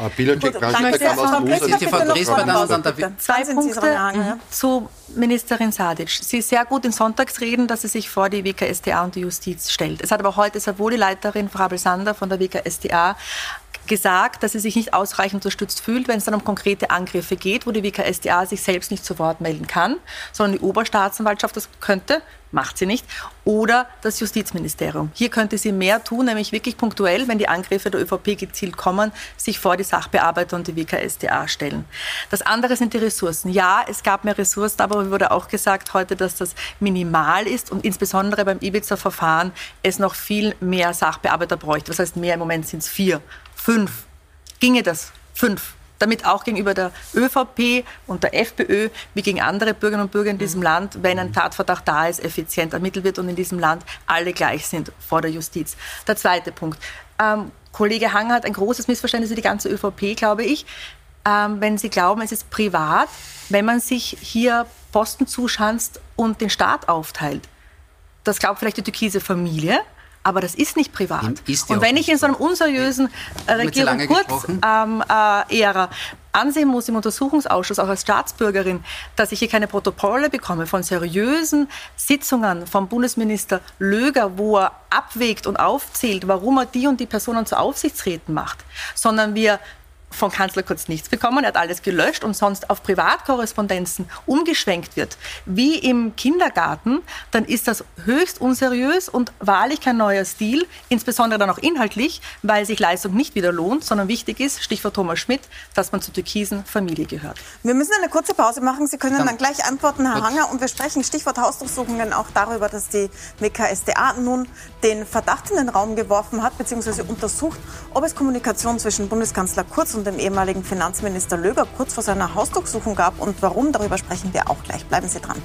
Zwei Punkte zu Ministerin Sadic. Sie ist sehr gut in Sonntagsreden, dass sie sich vor die WKStA und die Justiz stellt. Es hat aber heute sehr wohl die Leiterin Frau Abel Sander von der WKStA gesagt, dass sie sich nicht ausreichend unterstützt fühlt, wenn es dann um konkrete Angriffe geht, wo die WKSDA sich selbst nicht zu Wort melden kann, sondern die Oberstaatsanwaltschaft das könnte macht sie nicht, oder das Justizministerium. Hier könnte sie mehr tun, nämlich wirklich punktuell, wenn die Angriffe der ÖVP gezielt kommen, sich vor die Sachbearbeiter und die WKSDA stellen. Das andere sind die Ressourcen. Ja, es gab mehr Ressourcen, aber wurde auch gesagt heute, dass das minimal ist und insbesondere beim Ibiza-Verfahren es noch viel mehr Sachbearbeiter bräuchte. Das heißt, mehr im Moment sind es vier, fünf. Ginge das? Fünf damit auch gegenüber der ÖVP und der FPÖ wie gegen andere Bürgerinnen und Bürger in diesem Land, wenn ein Tatverdacht da ist, effizient ermittelt wird und in diesem Land alle gleich sind vor der Justiz. Der zweite Punkt. Ähm, Kollege Hang hat ein großes Missverständnis für die ganze ÖVP, glaube ich, ähm, wenn Sie glauben, es ist privat, wenn man sich hier Posten zuschanzt und den Staat aufteilt. Das glaubt vielleicht die türkise Familie. Aber das ist nicht privat. Und wenn ich in so einem unseriösen äh, Regierung kurz ähm, äh, Ära ansehen muss im Untersuchungsausschuss, auch als Staatsbürgerin, dass ich hier keine Protokolle bekomme von seriösen Sitzungen vom Bundesminister Löger, wo er abwägt und aufzählt, warum er die und die Personen zu Aufsichtsräten macht, sondern wir von Kanzler Kurz nichts bekommen. Er hat alles gelöscht und sonst auf Privatkorrespondenzen umgeschwenkt wird, wie im Kindergarten, dann ist das höchst unseriös und wahrlich kein neuer Stil, insbesondere dann auch inhaltlich, weil sich Leistung nicht wieder lohnt, sondern wichtig ist, Stichwort Thomas Schmidt, dass man zur türkisen Familie gehört. Wir müssen eine kurze Pause machen. Sie können dann gleich antworten, Herr Hanger. Und wir sprechen, Stichwort Hausdurchsuchungen, auch darüber, dass die WKSDA nun den Verdacht in den Raum geworfen hat, beziehungsweise untersucht, ob es Kommunikation zwischen Bundeskanzler Kurz und und dem ehemaligen Finanzminister Löger kurz vor seiner Hausdurchsuchung gab. Und warum, darüber sprechen wir auch gleich. Bleiben Sie dran.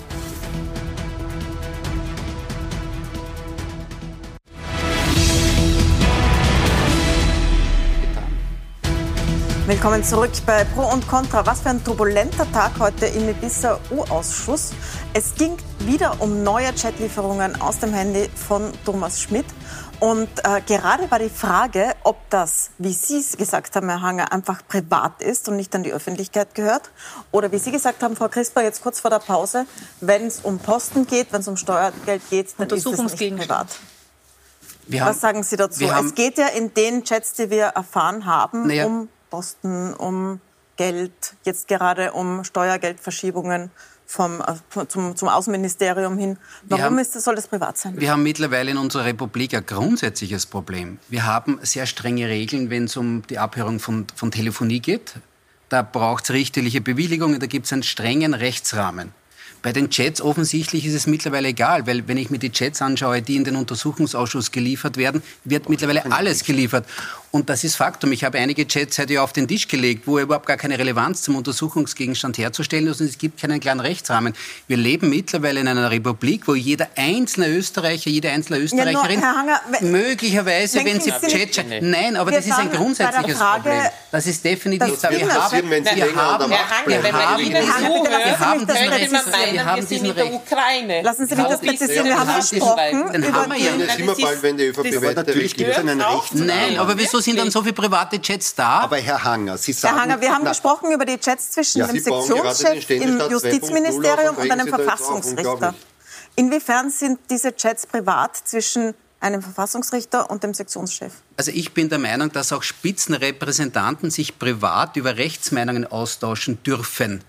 Willkommen zurück bei Pro und Contra. Was für ein turbulenter Tag heute im Ibiza U-Ausschuss. Es ging wieder um neue Chatlieferungen aus dem Handy von Thomas Schmidt. Und äh, gerade war die Frage, ob das, wie Sie es gesagt haben, Herr Hanger, einfach privat ist und nicht an die Öffentlichkeit gehört. Oder wie Sie gesagt haben, Frau Crisper, jetzt kurz vor der Pause, wenn es um Posten geht, wenn es um Steuergeld geht, dann ist es nicht privat. Was sagen Sie dazu? Es geht ja in den Chats, die wir erfahren haben, naja. um Posten, um Geld, jetzt gerade um Steuergeldverschiebungen vom, äh, zum, zum Außenministerium hin. Warum haben, ist das, soll das privat sein? Wir haben mittlerweile in unserer Republik ein grundsätzliches Problem. Wir haben sehr strenge Regeln, wenn es um die Abhörung von, von Telefonie geht. Da braucht es richterliche Bewilligungen, da gibt es einen strengen Rechtsrahmen. Bei den Chats offensichtlich ist es mittlerweile egal, weil wenn ich mir die Chats anschaue, die in den Untersuchungsausschuss geliefert werden, wird mittlerweile alles geliefert. Und das ist Faktum. Ich habe einige Chats heute auf den Tisch gelegt, wo überhaupt gar keine Relevanz zum Untersuchungsgegenstand herzustellen ist und es gibt keinen klaren Rechtsrahmen. Wir leben mittlerweile in einer Republik, wo jeder einzelne Österreicher, jede einzelne Österreicherin ja, Hanger, wenn, möglicherweise, wenn sie Chat Nein, aber das ist ein grundsätzliches Problem. Das ist definitiv so. Wir haben, wir haben, wir haben diesen wir haben diesen in der Ukraine. Lassen Sie mich das präzisieren. Wir haben gesprochen über die... Das immer bald, wenn die ÖVP weiter Natürlich gibt es einen Rechtsrahmen. Nein, aber wieso sind dann so viele private Chats da. Aber Herr Hanger, Sie sagen... Herr Hanger, wir haben na, gesprochen über die Chats zwischen ja, dem Sektionschef im Justizministerium und einem Verfassungsrichter. Inwiefern sind diese Chats privat zwischen einem Verfassungsrichter und dem Sektionschef? Also ich bin der Meinung, dass auch Spitzenrepräsentanten sich privat über Rechtsmeinungen austauschen dürfen.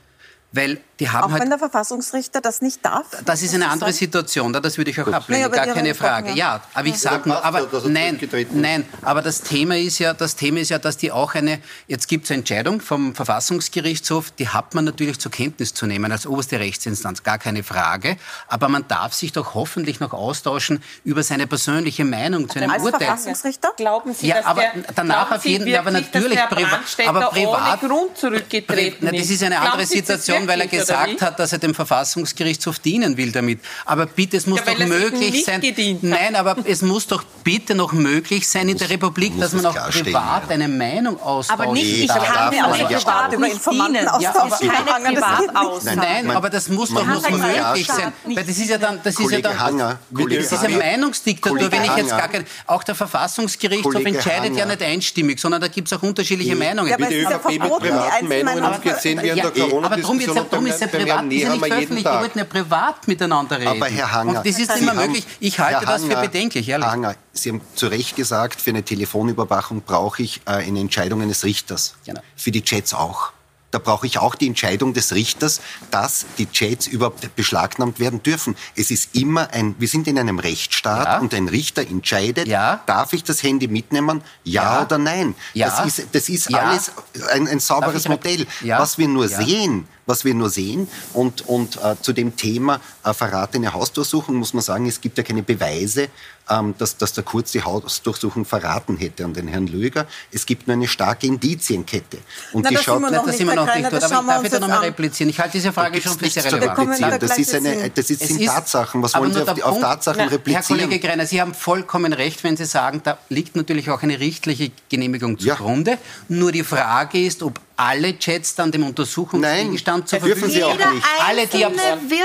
Weil die haben auch halt, wenn der Verfassungsrichter das nicht darf? Das ist eine andere Situation, das würde ich auch Gut. ablehnen, naja, gar keine Frage. Ja, aber ich sage nur, aber nein, nein, aber das Thema ist ja, das Thema ist ja, dass die auch eine, jetzt gibt es eine Entscheidung vom Verfassungsgerichtshof, die hat man natürlich zur Kenntnis zu nehmen als oberste Rechtsinstanz, gar keine Frage, aber man darf sich doch hoffentlich noch austauschen über seine persönliche Meinung zu einem als Urteil. Verfassungsrichter? Glauben Sie, ja, aber der, danach auf jeden Fall, aber natürlich privat, aber privat, ohne Grund zurückgetreten na, das ist eine andere Situation, weil er gesagt hat, dass er dem Verfassungsgerichtshof dienen will damit. Aber bitte, es muss ja, doch möglich sein. Nein, aber es muss doch bitte noch möglich sein in der Republik, dass man auch privat ja. eine Meinung austauscht. Aber nicht, ich kann mir auch privat über Informanten austauschen. Ja. Nein, aber das muss doch noch möglich sein. Weil das ist ja dann, das ist ja dann, das ist eine Meinungsdiktatur, wenn ich jetzt gar kein, auch der Verfassungsgerichtshof entscheidet ja nicht einstimmig, sondern da gibt es auch unterschiedliche Meinungen. Ja, aber die ÖVP mit privaten Meinungen umgeht, sehen wir in der Corona-Diskussion darum ist ist ja privat, ist ja nicht öffentlich. Die wollten ja privat miteinander reden. Aber Herr Hanger, und das ist immer möglich. Ich halte das für bedenklich, ehrlich. Hanger, Sie haben zu Recht gesagt, für eine Telefonüberwachung brauche ich äh, eine Entscheidung eines Richters. Genau. Für die Chats auch. Da brauche ich auch die Entscheidung des Richters, dass die Chats überhaupt beschlagnahmt werden dürfen. Es ist immer ein, wir sind in einem Rechtsstaat ja. und ein Richter entscheidet, ja. darf ich das Handy mitnehmen, ja, ja. oder nein. Das ist, das ist alles ein, ein sauberes Modell. Was wir nur sehen, was wir nur sehen. Und, und äh, zu dem Thema äh, verratene Hausdurchsuchung muss man sagen, es gibt ja keine Beweise, ähm, dass, dass der Kurz die Hausdurchsuchung verraten hätte an den Herrn Löger. Es gibt nur eine starke Indizienkette. Und Na, die schaut, nicht, sind wir noch nicht dort. Aber ich darf ich da noch mal replizieren. Ich halte diese Frage schon für sehr relevant. Das, ist eine, das ist, sind Tatsachen. Was wollen Sie auf, auf Tatsachen Na, replizieren? Herr Kollege Greiner, Sie haben vollkommen recht, wenn Sie sagen, da liegt natürlich auch eine richtliche Genehmigung zugrunde. Ja. Nur die Frage ist, ob alle Chats dann dem Untersuchungsgegenstand zur Verfügung Sie auch nicht. Alle, die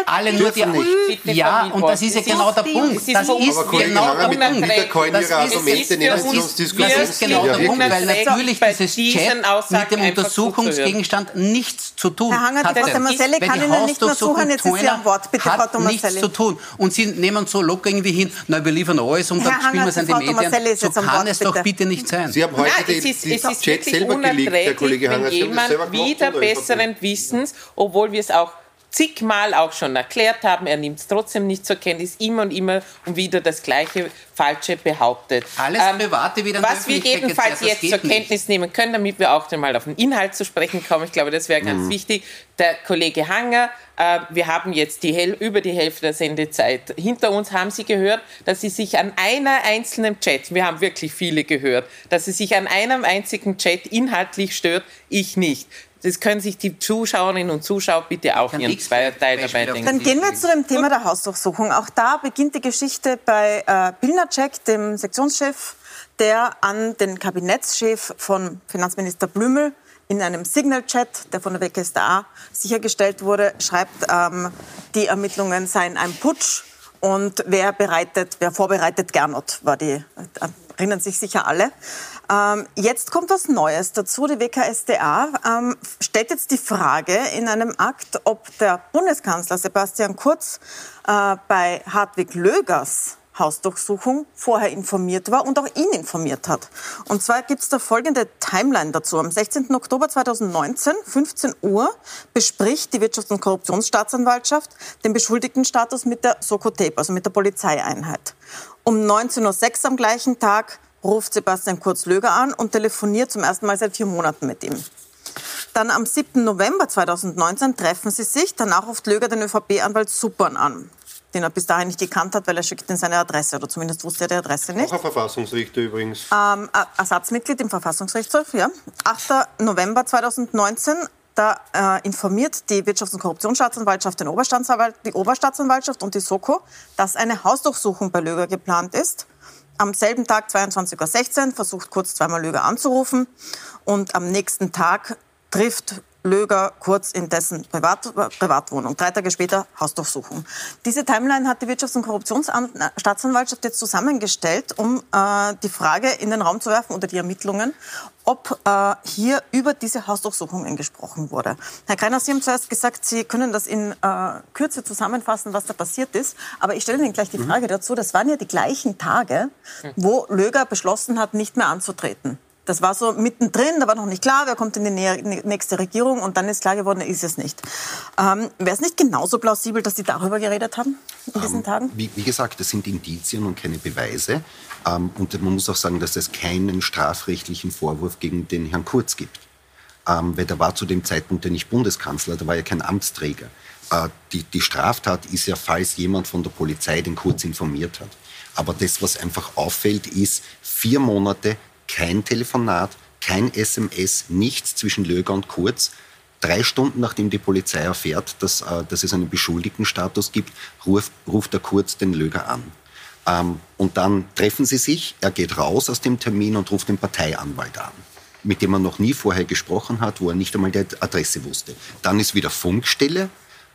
alle nur die nicht. Ja, und das ist ja genau der Punkt. Das ist genau der Punkt. Das ist genau der Punkt, weil natürlich dieses Chat mit dem Untersuchungsgegenstand nichts zu tun Herr Hanger, Frau Tomaselli kann Ihnen nicht mehr suchen, jetzt ist Ihr Wort, bitte, Frau Tomaselli. nichts zu tun. Und Sie nehmen so locker irgendwie hin, na, wir liefern alles und dann spielen wir es an die Medien. So kann es doch bitte nicht sein. Sie haben heute die Chat selber geleakt, Herr Kollege Hanger jemand wieder besseren Wissens, obwohl wir es auch zigmal auch schon erklärt haben, er nimmt es trotzdem nicht zur Kenntnis, immer und immer und wieder das gleiche Falsche behauptet. Alles ähm, Private wieder Was wir jedenfalls jetzt zur Kenntnis nicht. nehmen können, damit wir auch mal auf den Inhalt zu sprechen kommen, ich glaube, das wäre ganz mhm. wichtig. Der Kollege Hanger, äh, wir haben jetzt die über die Hälfte der Sendezeit hinter uns, haben Sie gehört, dass Sie sich an einer einzelnen Chat, wir haben wirklich viele gehört, dass Sie sich an einem einzigen Chat inhaltlich stört, ich nicht. Das können sich die Zuschauerinnen und Zuschauer bitte auch ihren Teil dabei denken. Dann gehen wir zu dem Thema der Hausdurchsuchung. Auch da beginnt die Geschichte bei äh, Pilnacek, dem Sektionschef, der an den Kabinettschef von Finanzminister Blümel in einem Signal-Chat, der von der WKStA sichergestellt wurde, schreibt, ähm, die Ermittlungen seien ein Putsch und wer bereitet, wer vorbereitet Gernot, war die, äh, erinnern sich sicher alle. Ähm, jetzt kommt was Neues dazu. Die WKSDA ähm, stellt jetzt die Frage in einem Akt, ob der Bundeskanzler Sebastian Kurz äh, bei Hartwig Lögers Hausdurchsuchung vorher informiert war und auch ihn informiert hat. Und zwar gibt es da folgende Timeline dazu. Am 16. Oktober 2019, 15 Uhr, bespricht die Wirtschafts- und Korruptionsstaatsanwaltschaft den Beschuldigtenstatus mit der Soko-Tape, also mit der Polizeieinheit. Um 19.06 Uhr am gleichen Tag ruft Sebastian Kurz-Löger an und telefoniert zum ersten Mal seit vier Monaten mit ihm. Dann am 7. November 2019 treffen sie sich. Danach ruft Löger den ÖVP-Anwalt Suppern an, den er bis dahin nicht gekannt hat, weil er schickt in seine Adresse oder zumindest wusste er die Adresse nicht. Auch ein Verfassungsrichter übrigens. Ähm, Ersatzmitglied im Verfassungsgerichtshof, ja. 8. November 2019 da äh, informiert die Wirtschafts- und Korruptionsstaatsanwaltschaft den Oberstaatsanwalt, die Oberstaatsanwaltschaft und die Soko, dass eine Hausdurchsuchung bei Löger geplant ist. Am selben Tag, 22.16 Uhr, versucht Kurz zweimal Löger anzurufen. Und am nächsten Tag trifft Löger kurz in dessen Privat, Privatwohnung. Drei Tage später Hausdurchsuchung. Diese Timeline hat die Wirtschafts- und Korruptionsstaatsanwaltschaft jetzt zusammengestellt, um äh, die Frage in den Raum zu werfen oder die Ermittlungen, ob äh, hier über diese Hausdurchsuchungen gesprochen wurde. Herr Kreiner, Sie haben zuerst gesagt, Sie können das in äh, Kürze zusammenfassen, was da passiert ist. Aber ich stelle Ihnen gleich die mhm. Frage dazu. Das waren ja die gleichen Tage, wo Löger beschlossen hat, nicht mehr anzutreten. Das war so mittendrin, da war noch nicht klar, wer kommt in die nächste Regierung und dann ist klar geworden, ist es nicht. Ähm, Wäre es nicht genauso plausibel, dass Sie darüber geredet haben in diesen ähm, Tagen? Wie, wie, gesagt, das sind Indizien und keine Beweise. Ähm, und man muss auch sagen, dass es keinen strafrechtlichen Vorwurf gegen den Herrn Kurz gibt. Ähm, weil der war zu dem Zeitpunkt ja nicht Bundeskanzler, der war ja kein Amtsträger. Äh, die, die Straftat ist ja, falls jemand von der Polizei den Kurz informiert hat. Aber das, was einfach auffällt, ist vier Monate kein Telefonat, kein SMS, nichts zwischen Löger und Kurz. Drei Stunden nachdem die Polizei erfährt, dass, äh, dass es einen Beschuldigtenstatus gibt, ruft, ruft der Kurz den Löger an. Ähm, und dann treffen sie sich, er geht raus aus dem Termin und ruft den Parteianwalt an, mit dem er noch nie vorher gesprochen hat, wo er nicht einmal die Adresse wusste. Dann ist wieder Funkstelle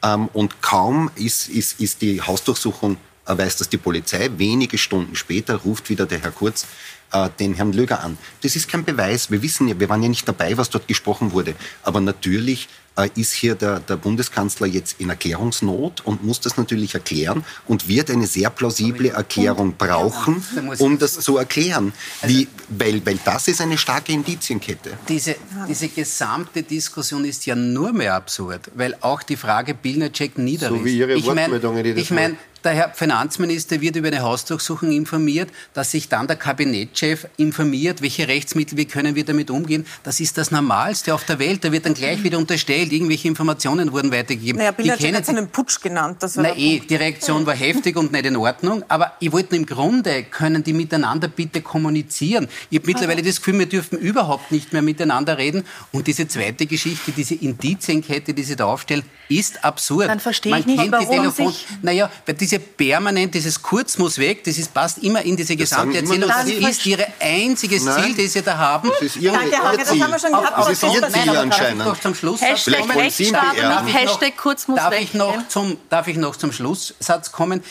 ähm, und kaum ist, ist, ist die Hausdurchsuchung weiß das die Polizei. Wenige Stunden später ruft wieder der Herr Kurz äh, den Herrn Löger an. Das ist kein Beweis. Wir wissen ja, wir waren ja nicht dabei, was dort gesprochen wurde. Aber natürlich ist hier der, der Bundeskanzler jetzt in Erklärungsnot und muss das natürlich erklären und wird eine sehr plausible Erklärung brauchen, um das zu erklären. Wie, weil, weil das ist eine starke Indizienkette. Diese, diese gesamte Diskussion ist ja nur mehr absurd, weil auch die Frage Bilnacek nieder so Wie Ihre ich meine, ich mein, der Herr Finanzminister wird über eine Hausdurchsuchung informiert, dass sich dann der Kabinettschef informiert, welche Rechtsmittel, wie können wir damit umgehen. Das ist das Normalste auf der Welt. Da wird dann gleich wieder unterstellt, irgendwelche Informationen wurden weitergegeben. Naja, Bildercheck hat einen Putsch genannt. Das war Na eh, die Reaktion war heftig und nicht in Ordnung. Aber ich wollte im Grunde, können die miteinander bitte kommunizieren. Ich habe mittlerweile das Gefühl, wir dürfen überhaupt nicht mehr miteinander reden. Und diese zweite Geschichte, diese Indizienkette, die Sie da aufstellen, ist absurd. Dann verstehe ich nicht, warum Telefon, sich... Naja, weil diese permanent, dieses Kurz muss weg, das ist, passt immer in diese gesamte Erzählung. Das ist ihr einziges Nein. Ziel, das sie da haben. Das ist ihre, Danke, Hanke, das haben wir schon gehabt. Das ist ihr Ziel anscheinend. Noch zum Schluss Hashtag Rechtsstaat und Hashtag Kurz muss darf weg. Ich noch zum, darf ich noch zum Schlusssatz kommen?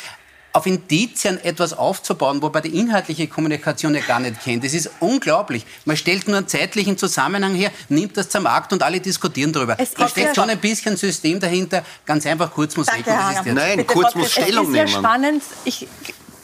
auf Indizien etwas aufzubauen, wobei die inhaltliche Kommunikation ja gar nicht kennt. Das ist unglaublich. Man stellt nur einen zeitlichen Zusammenhang her, nimmt das zum Akt und alle diskutieren darüber. Es da steckt schon ein bisschen System dahinter. Ganz einfach, kurz muss weg. Nein, Bitte kurz muss Stellung nehmen. Es ist ja spannend. Ich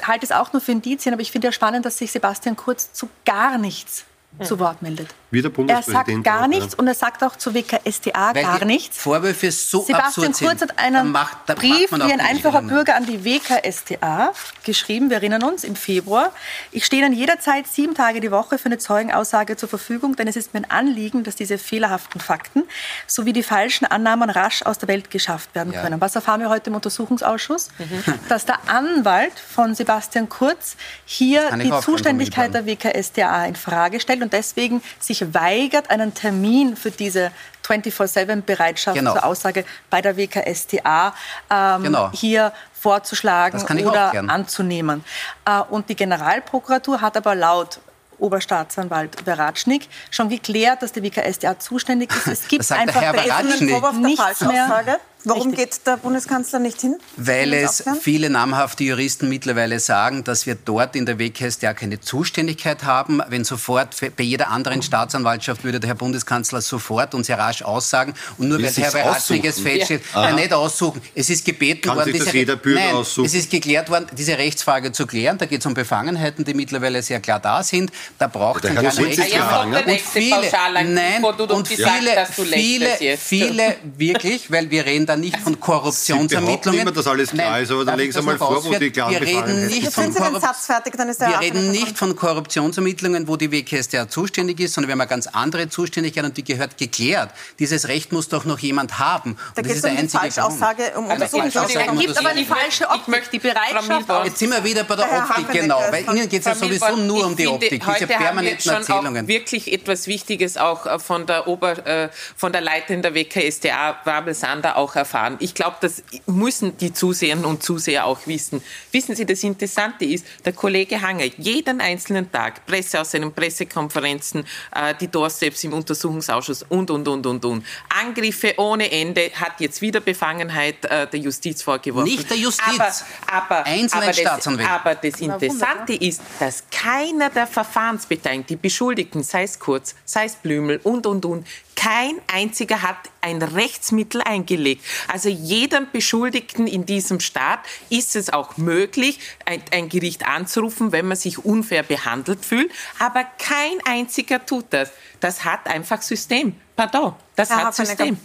halte es auch nur für Indizien, aber ich finde ja spannend, dass sich Sebastian Kurz zu gar nichts zu Wort meldet. Wie der Bundespräsident. Er sagt gar nichts und er sagt auch zu WKStA Weil gar nichts. Vorwürfe so Sebastian Kurz hat einen macht, Brief wie ein einfacher Bürger an die WKStA geschrieben, wir erinnern uns, im Februar. Ich stehe dann jederzeit sieben Tage die Woche für eine Zeugenaussage zur Verfügung, denn es ist mir ein Anliegen, dass diese fehlerhaften Fakten sowie die falschen Annahmen rasch aus der Welt geschafft werden können. Ja. Was erfahren wir heute im Untersuchungsausschuss? Mhm. Dass der Anwalt von Sebastian Kurz hier die Zuständigkeit der WKStA in Frage stellt und deswegen sich weigert, einen Termin für diese 24-7-Bereitschaft genau. zur Aussage bei der WKStA ähm, genau. hier vorzuschlagen oder anzunehmen. Äh, und die Generalprokuratur hat aber laut Oberstaatsanwalt Veratschnik schon geklärt, dass der WKStA zuständig ist. Es gibt einfach der Herr nichts mehr. Warum Richtig. geht der Bundeskanzler nicht hin? Weil es viele namhafte Juristen mittlerweile sagen, dass wir dort in der WKStA keine Zuständigkeit haben. Wenn sofort bei jeder anderen Staatsanwaltschaft würde der Herr Bundeskanzler sofort und sehr rasch aussagen. Und nur weil Herr Beratschnig es feststellt, ja. nein, nicht aussuchen. Es ist gebeten Kann worden, sich das jeder Bürger nein, aussuchen? es ist geklärt worden, diese Rechtsfrage zu klären. Da geht es um Befangenheiten, die mittlerweile sehr klar da sind. Da braucht es keine Rechtsfrage. Und viele, nein, und viele, viele, viele wirklich, weil wir reden da nicht von Korruptionsermittlungen. immer, dass alles klar ist, aber dann legen Sie mal vor, wo die klaren wir reden nicht von Wir reden nicht von Korruptionsermittlungen, wo die WKStA zuständig ist, sondern wir haben eine ganz andere Zuständigkeit und die gehört geklärt. Dieses Recht muss doch noch jemand haben. Da geht es um die Falschaussage, um Untersuchungsaussage. Es gibt aber eine falsche Optik, die Bereitschaft. Jetzt sind wir wieder bei der Optik, genau. Weil Ihnen geht es ja sowieso nur um die Optik, diese permanenten Erzählungen. wirklich etwas Wichtiges auch äh, von der, Ober, äh, von der Leiterin der WKStA, Wabel Sander, auch erfahren. Ich glaube, das müssen die Zuseherinnen und Zuseher auch wissen. Wissen Sie, das Interessante ist, der Kollege Hanger jeden einzelnen Tag, Presse aus seinen Pressekonferenzen, äh, die Doorsteps im Untersuchungsausschuss und, und, und, und, und. Angriffe ohne Ende, hat jetzt wieder Befangenheit äh, der Justiz vorgeworfen. Nicht der Justiz, aber, aber, Einzelne aber das, aber das Interessante ist, dass keiner der Verfahrensbeteiligten, die Beschuldigten, sei es Kurz, sei es Blümel und, und, und, kein einziger hat ein Rechtsmittel eingelegt. Also jedem Beschuldigten in diesem Staat ist es auch möglich, ein, ein, Gericht anzurufen, wenn man sich unfair behandelt fühlt. Aber kein einziger tut das. Das hat einfach System. Pardon, das Herr hat System.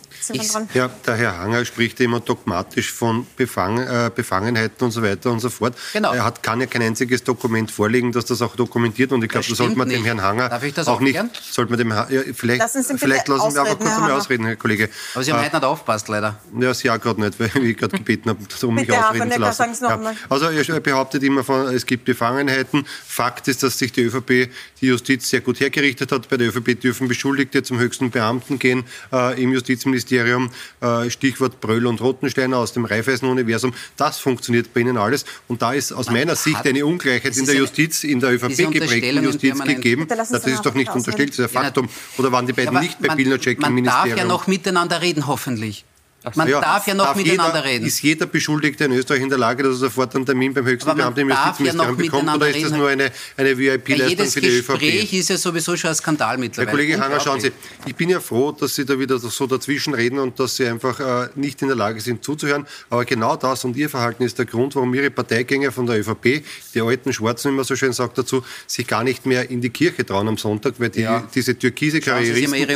Ja, der Herr Hanger spricht immer dogmatisch von Befang, äh, Befangenheiten und so weiter und so fort. Genau. Er hat, kann ja kein einziges Dokument vorlegen, das das auch dokumentiert. Und ich glaube, das, sollte man dem Herrn Hanger Darf ich das auch, auch nicht. Sollte man dem, ja, vielleicht lassen Sie, vielleicht lassen wir aber kurz einmal ausreden, Herr Kollege. Aber Sie haben äh, heute nicht aufgepasst, leider. Ja, Sie auch gerade nicht, weil ich gerade gebeten habe, um mich Bitte, ausreden zu lassen. Ja. Also er behauptet immer, von, es gibt Befangenheiten. Fakt ist, dass sich die ÖVP, die Justiz sehr gut hergerichtet hat. Bei der ÖVP dürfen Beschuldigte zum höchsten Beamten gehen äh, im Justizministerium. Äh, Stichwort Bröll und Rottensteiner aus dem Raiffeisen-Universum. Das funktioniert bei Ihnen alles. Und da ist aus Man meiner Sicht eine Ungleichheit in der Justiz, in der ÖVP geprägten Justiz gegeben. Das ist doch nicht unterstellt, das ist ein Faktum. Oder waren die beiden ja, nicht bei Pilnacek im Ministerium? Man darf ja noch miteinander reden, hoffentlich. Man ja, darf ja noch darf miteinander jeder, reden. Ist jeder Beschuldigte in Österreich in der Lage, dass er sofort einen Termin beim höchsten Beamten im Justizministerium ja bekommt? Oder ist das nur eine, eine VIP-Leistung für die ÖVP? Jedes Gespräch ist ja sowieso schon ein Skandal mittlerweile. Herr Kollege Hanger, schauen Sie, ich bin ja froh, dass Sie da wieder so dazwischen reden und dass Sie einfach äh, nicht in der Lage sind zuzuhören. Aber genau das und Ihr Verhalten ist der Grund, warum Ihre Parteigänger von der ÖVP, die alten Schwarzen, wie man so schön sagt dazu, sich gar nicht mehr in die Kirche trauen am Sonntag, weil die, ja. diese türkise Karrieristen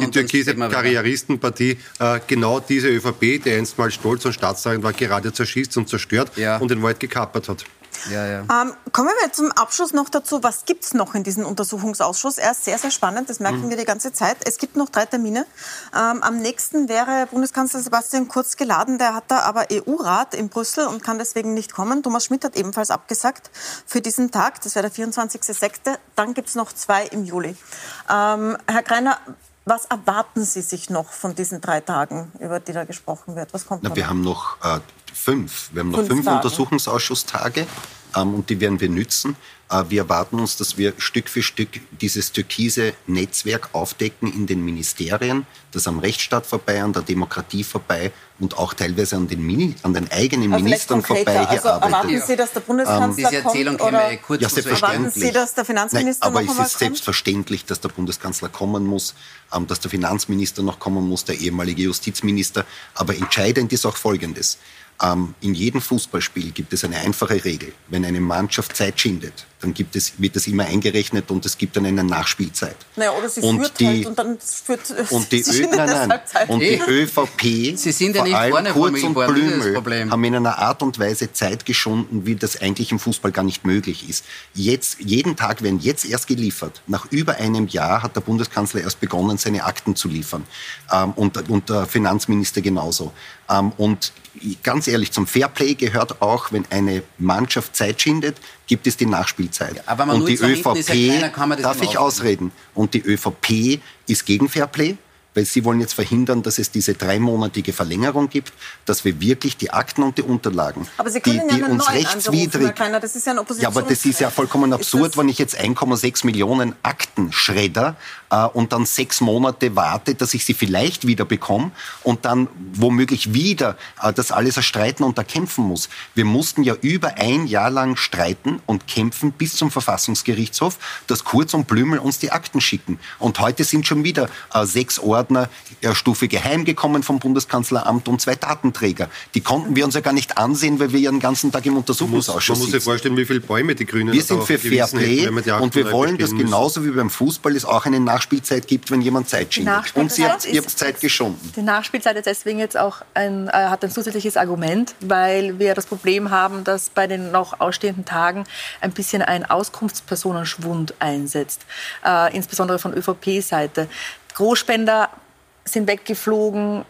die türkise Karrieristenpartie äh, genau diese ÖVP, die einstmals stolz und staatstragend war, gerade zerschießt und zerstört ja. und den Wald gekapert hat. Ja, ja. Ähm, kommen wir zum Abschluss noch dazu, was gibt es noch in diesem Untersuchungsausschuss? Er ist sehr, sehr spannend, das merken mhm. wir die ganze Zeit. Es gibt noch drei Termine. Ähm, am nächsten wäre Bundeskanzler Sebastian Kurz geladen, der hat da aber EU-Rat in Brüssel und kann deswegen nicht kommen. Thomas Schmidt hat ebenfalls abgesagt für diesen Tag, das wäre der 24.06. Dann gibt es noch zwei im Juli. Ähm, Herr Greiner, was erwarten Sie sich noch von diesen drei Tagen, über die da gesprochen wird? Was kommt Na, Wir haben noch äh, fünf. Wir haben noch fünf, fünf Untersuchungsausschusstage ähm, und die werden wir nützen. Äh, wir erwarten uns, dass wir Stück für Stück dieses türkise Netzwerk aufdecken in den Ministerien, das am Rechtsstaat vorbei, an der Demokratie vorbei und auch teilweise an den, Mini an den eigenen Aber Ministern vorbei hier also arbeitet. Erwarten Sie, dass der Bundeskanzler ähm, Diese Erzählung kommt? Oder kurz ja, selbstverständlich. Erwarten Sie, dass der Finanzminister Nein, aber es ist selbstverständlich, dass der Bundeskanzler kommen muss, ähm, dass der Finanzminister noch kommen muss, der ehemalige Justizminister. Aber entscheidend ist auch Folgendes. Ähm, in jedem Fußballspiel gibt es eine einfache Regel. Wenn eine Mannschaft Zeit schindet, dann gibt es, wird das immer eingerechnet und es gibt dann eine Nachspielzeit. Naja, oder sie und führt die, halt und dann führt und die, Ö nein, nein, und die ÖVP, sie sind ja nicht vor allem vorne Kurz und Blümel, haben in einer Art und Weise Zeit geschunden, wie das eigentlich im Fußball gar nicht möglich ist. Jetzt, jeden Tag werden jetzt erst geliefert. Nach über einem Jahr hat der Bundeskanzler erst begonnen, seine Akten zu liefern. Ähm, und, und der Finanzminister genauso. Ähm, und ganz ehrlich, zum Fairplay gehört auch, wenn eine Mannschaft Zeit schindet, gibt es die Nachspielzeit. Ja, aber man und die ÖVP, ja kleiner, darf ich ausreden, und die ÖVP ist gegen Fairplay weil Sie wollen jetzt verhindern, dass es diese dreimonatige Verlängerung gibt, dass wir wirklich die Akten und die Unterlagen, aber Sie können die, die ja uns rechtswidrig, Kleiner, das ist ja, ein ja, aber das ist ja vollkommen absurd, wenn ich jetzt 1,6 Millionen Akten schredder äh, und dann sechs Monate warte, dass ich sie vielleicht wieder bekomme und dann womöglich wieder äh, das alles erstreiten und erkämpfen muss. Wir mussten ja über ein Jahr lang streiten und kämpfen bis zum Verfassungsgerichtshof, dass Kurz und Blümel uns die Akten schicken. Und heute sind schon wieder äh, sechs Ordner Ordner der Stufe geheim gekommen vom Bundeskanzleramt und zwei Datenträger. Die konnten wir uns ja gar nicht ansehen, weil wir ja den ganzen Tag im Untersuchungsausschuss Man muss, man muss sich vorstellen, wie viele Bäume die Grünen Wir sind für Fair Play und wir wollen, dass genauso wie beim Fußball es auch eine Nachspielzeit gibt, wenn jemand Zeit schindet. Und Sie habt, ihr habt Zeit geschunden. Die Nachspielzeit ist deswegen jetzt auch ein, äh, hat ein zusätzliches Argument, weil wir das Problem haben, dass bei den noch ausstehenden Tagen ein bisschen ein Auskunftspersonenschwund einsetzt, äh, insbesondere von ÖVP-Seite. Großspender sind weggeflogen.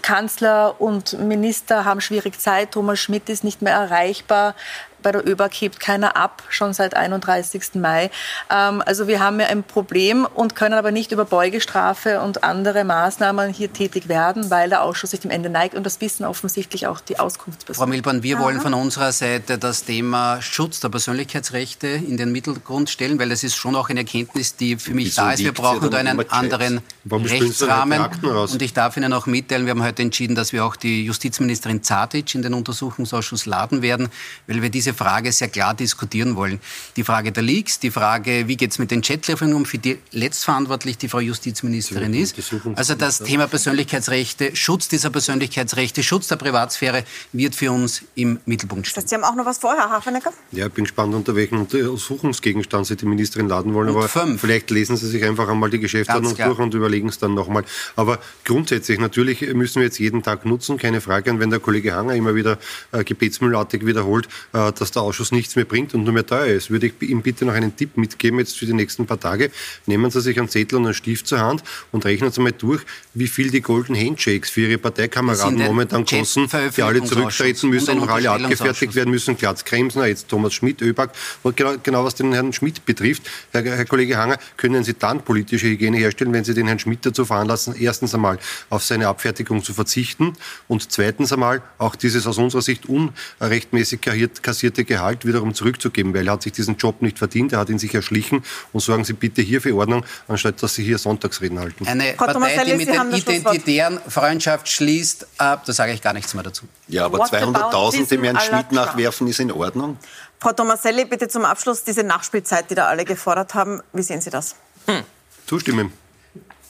Kanzler und Minister haben schwierig Zeit. Thomas Schmidt ist nicht mehr erreichbar bei der ÖBAG hebt keiner ab, schon seit 31. Mai. Ähm, also wir haben ja ein Problem und können aber nicht über Beugestrafe und andere Maßnahmen hier tätig werden, weil der Ausschuss sich dem Ende neigt und das wissen offensichtlich auch die Auskunftspersonen. Frau Milborn, wir Aha. wollen von unserer Seite das Thema Schutz der Persönlichkeitsrechte in den Mittelgrund stellen, weil das ist schon auch eine Erkenntnis, die für mich Wieso da ist. Wir brauchen da einen anderen Rechtsrahmen. Und ich darf Ihnen auch mitteilen, wir haben heute entschieden, dass wir auch die Justizministerin Zatic in den Untersuchungsausschuss laden werden, weil wir diese diese Frage sehr klar diskutieren wollen. Die Frage der Leaks, die Frage, wie geht es mit den Chatlieferungen um, für die letztverantwortlich die Frau Justizministerin ist. Also das Thema Persönlichkeitsrechte, Schutz dieser Persönlichkeitsrechte, Schutz der Privatsphäre wird für uns im Mittelpunkt stehen. Sie haben auch noch was vorher, Herr Hafenecker? Ja, ich bin gespannt, unter welchen Untersuchungsgegenstand Sie die Ministerin laden wollen. Und aber fünf. vielleicht lesen Sie sich einfach einmal die Geschäftsordnung durch und überlegen es dann nochmal. Aber grundsätzlich, natürlich müssen wir jetzt jeden Tag nutzen, keine Frage. Und wenn der Kollege Hanger immer wieder äh, gebetsmühlartig wiederholt, äh, dass der Ausschuss nichts mehr bringt und nur mehr teuer ist, würde ich ihm bitte noch einen Tipp mitgeben jetzt für die nächsten paar Tage. Nehmen Sie sich einen Zettel und einen Stift zur Hand und rechnen Sie mal durch, wie viel die Golden Handshakes für Ihre Parteikameraden momentan kosten, die alle zurücktreten müssen und, und alle abgefertigt werden müssen. Glatz Kremsner, jetzt Thomas Schmidt, Öbag. Und genau, genau was den Herrn Schmidt betrifft, Herr, Herr Kollege Hanger, können Sie dann politische Hygiene herstellen, wenn Sie den Herrn Schmidt dazu veranlassen, erstens einmal auf seine Abfertigung zu verzichten und zweitens einmal auch dieses aus unserer Sicht unrechtmäßig kassierte garantierte Gehalt wiederum zurückzugeben, weil er hat sich diesen Job nicht verdient, er hat ihn sich erschlichen und sorgen Sie bitte hier für Ordnung, anstatt dass Sie hier Sonntagsreden halten. Eine Frau Partei, die mit den Identitären Freundschaft schließt, äh, da sage ich gar nichts mehr dazu. Ja, aber 200.000 dem Herrn Schmidt nachwerfen ist in Ordnung. Frau Tomaselli, bitte zum Abschluss diese Nachspielzeit, die da alle gefordert haben. Wie sehen Sie das? Hm. Zustimmen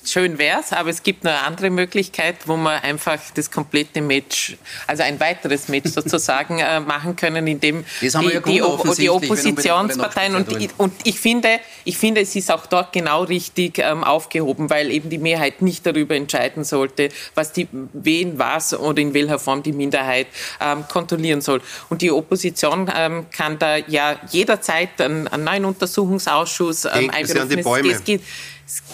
schön wäre es, aber es gibt eine andere Möglichkeit, wo man einfach das komplette Match, also ein weiteres Match sozusagen äh, machen können, indem die, ja die, die, Oppositionsparteien und, und ich finde, ich finde, es ist auch dort genau richtig ähm, aufgehoben, weil eben die Mehrheit nicht darüber entscheiden sollte, was die, wen was oder in welcher Form die Minderheit ähm, kontrollieren soll. Und die Opposition ähm, kann da ja jederzeit einen, einen neuen Untersuchungsausschuss ähm, einberufen. Es, geht,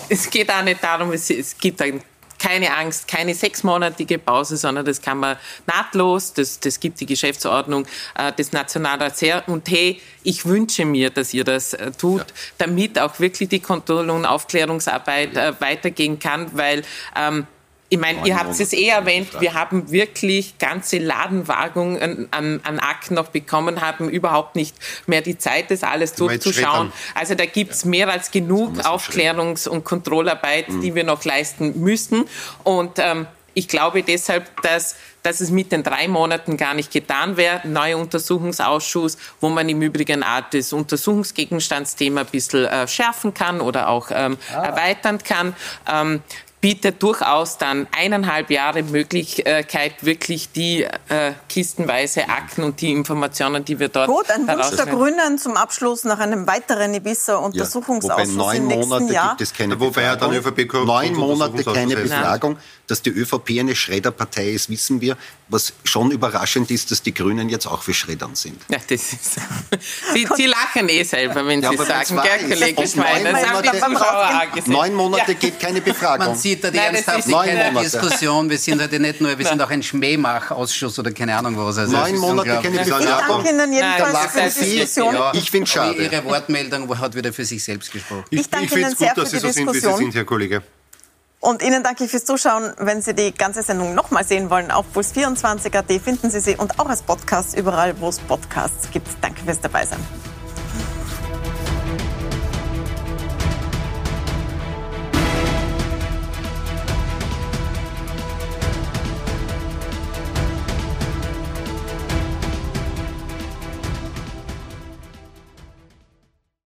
es geht auch nicht darum, es, es gibt ein keine Angst, keine sechsmonatige Pause, sondern das kann man nahtlos, das, das gibt die Geschäftsordnung äh, des Nationalrats her. Und hey, ich wünsche mir, dass ihr das äh, tut, ja. damit auch wirklich die Kontrolle- und Aufklärungsarbeit äh, weitergehen kann, weil ähm, ich meine, ihr habt es eh erwähnt, wir haben wirklich ganze Ladenwagungen an, an Akten noch bekommen, haben überhaupt nicht mehr die Zeit, das alles durchzuschauen. Also da gibt es mehr als genug Aufklärungs- und Kontrollarbeit, mhm. die wir noch leisten müssen. Und ähm, ich glaube deshalb, dass, dass es mit den drei Monaten gar nicht getan wäre. Neuer Untersuchungsausschuss, wo man im Übrigen auch das Untersuchungsgegenstandsthema ein bisschen äh, schärfen kann oder auch ähm, ah. erweitern kann. Ähm, bietet durchaus dann eineinhalb Jahre Möglichkeit, wirklich die äh, kistenweise Akten und die Informationen, die wir dort Gut, ein Wunsch der Grünen zum Abschluss nach einem weiteren Ibiza-Untersuchungsausschuss ja, im nächsten Monate Jahr. Gibt es keine wobei ja dann ÖVP neun Monate keine Befragung. Dass die ÖVP eine Schredderpartei ist, wissen wir. Was schon überraschend ist, dass die Grünen jetzt auch für Schreddern sind. Ja, das ist. Sie, Sie lachen eh selber, wenn ja, Sie sagen, gell, Kollege Schmeiner, das haben die Zuschauer auch gesehen. Neun Monate ja. geht keine Befragung sieht da die Nein, Ernsthaftigkeit der Diskussion. Wir sind heute nicht nur, wir sind auch ein Schmähmachausschuss oder keine Ahnung was. Also Neun Monate keine Diskussion. Ich danke Ihnen jedenfalls für die Diskussion. Ja, ich finde schade. Ihre Wortmeldung hat wieder für sich selbst gesprochen. Ich, ich danke Ihnen sehr gut, für die so. Sind, wie Sie sind, Herr Kollege. Und Ihnen danke ich fürs Zuschauen. Wenn Sie die ganze Sendung nochmal sehen wollen, auf puls24.at finden Sie sie und auch als Podcast überall, wo es Podcasts gibt. Danke fürs Dabeisein.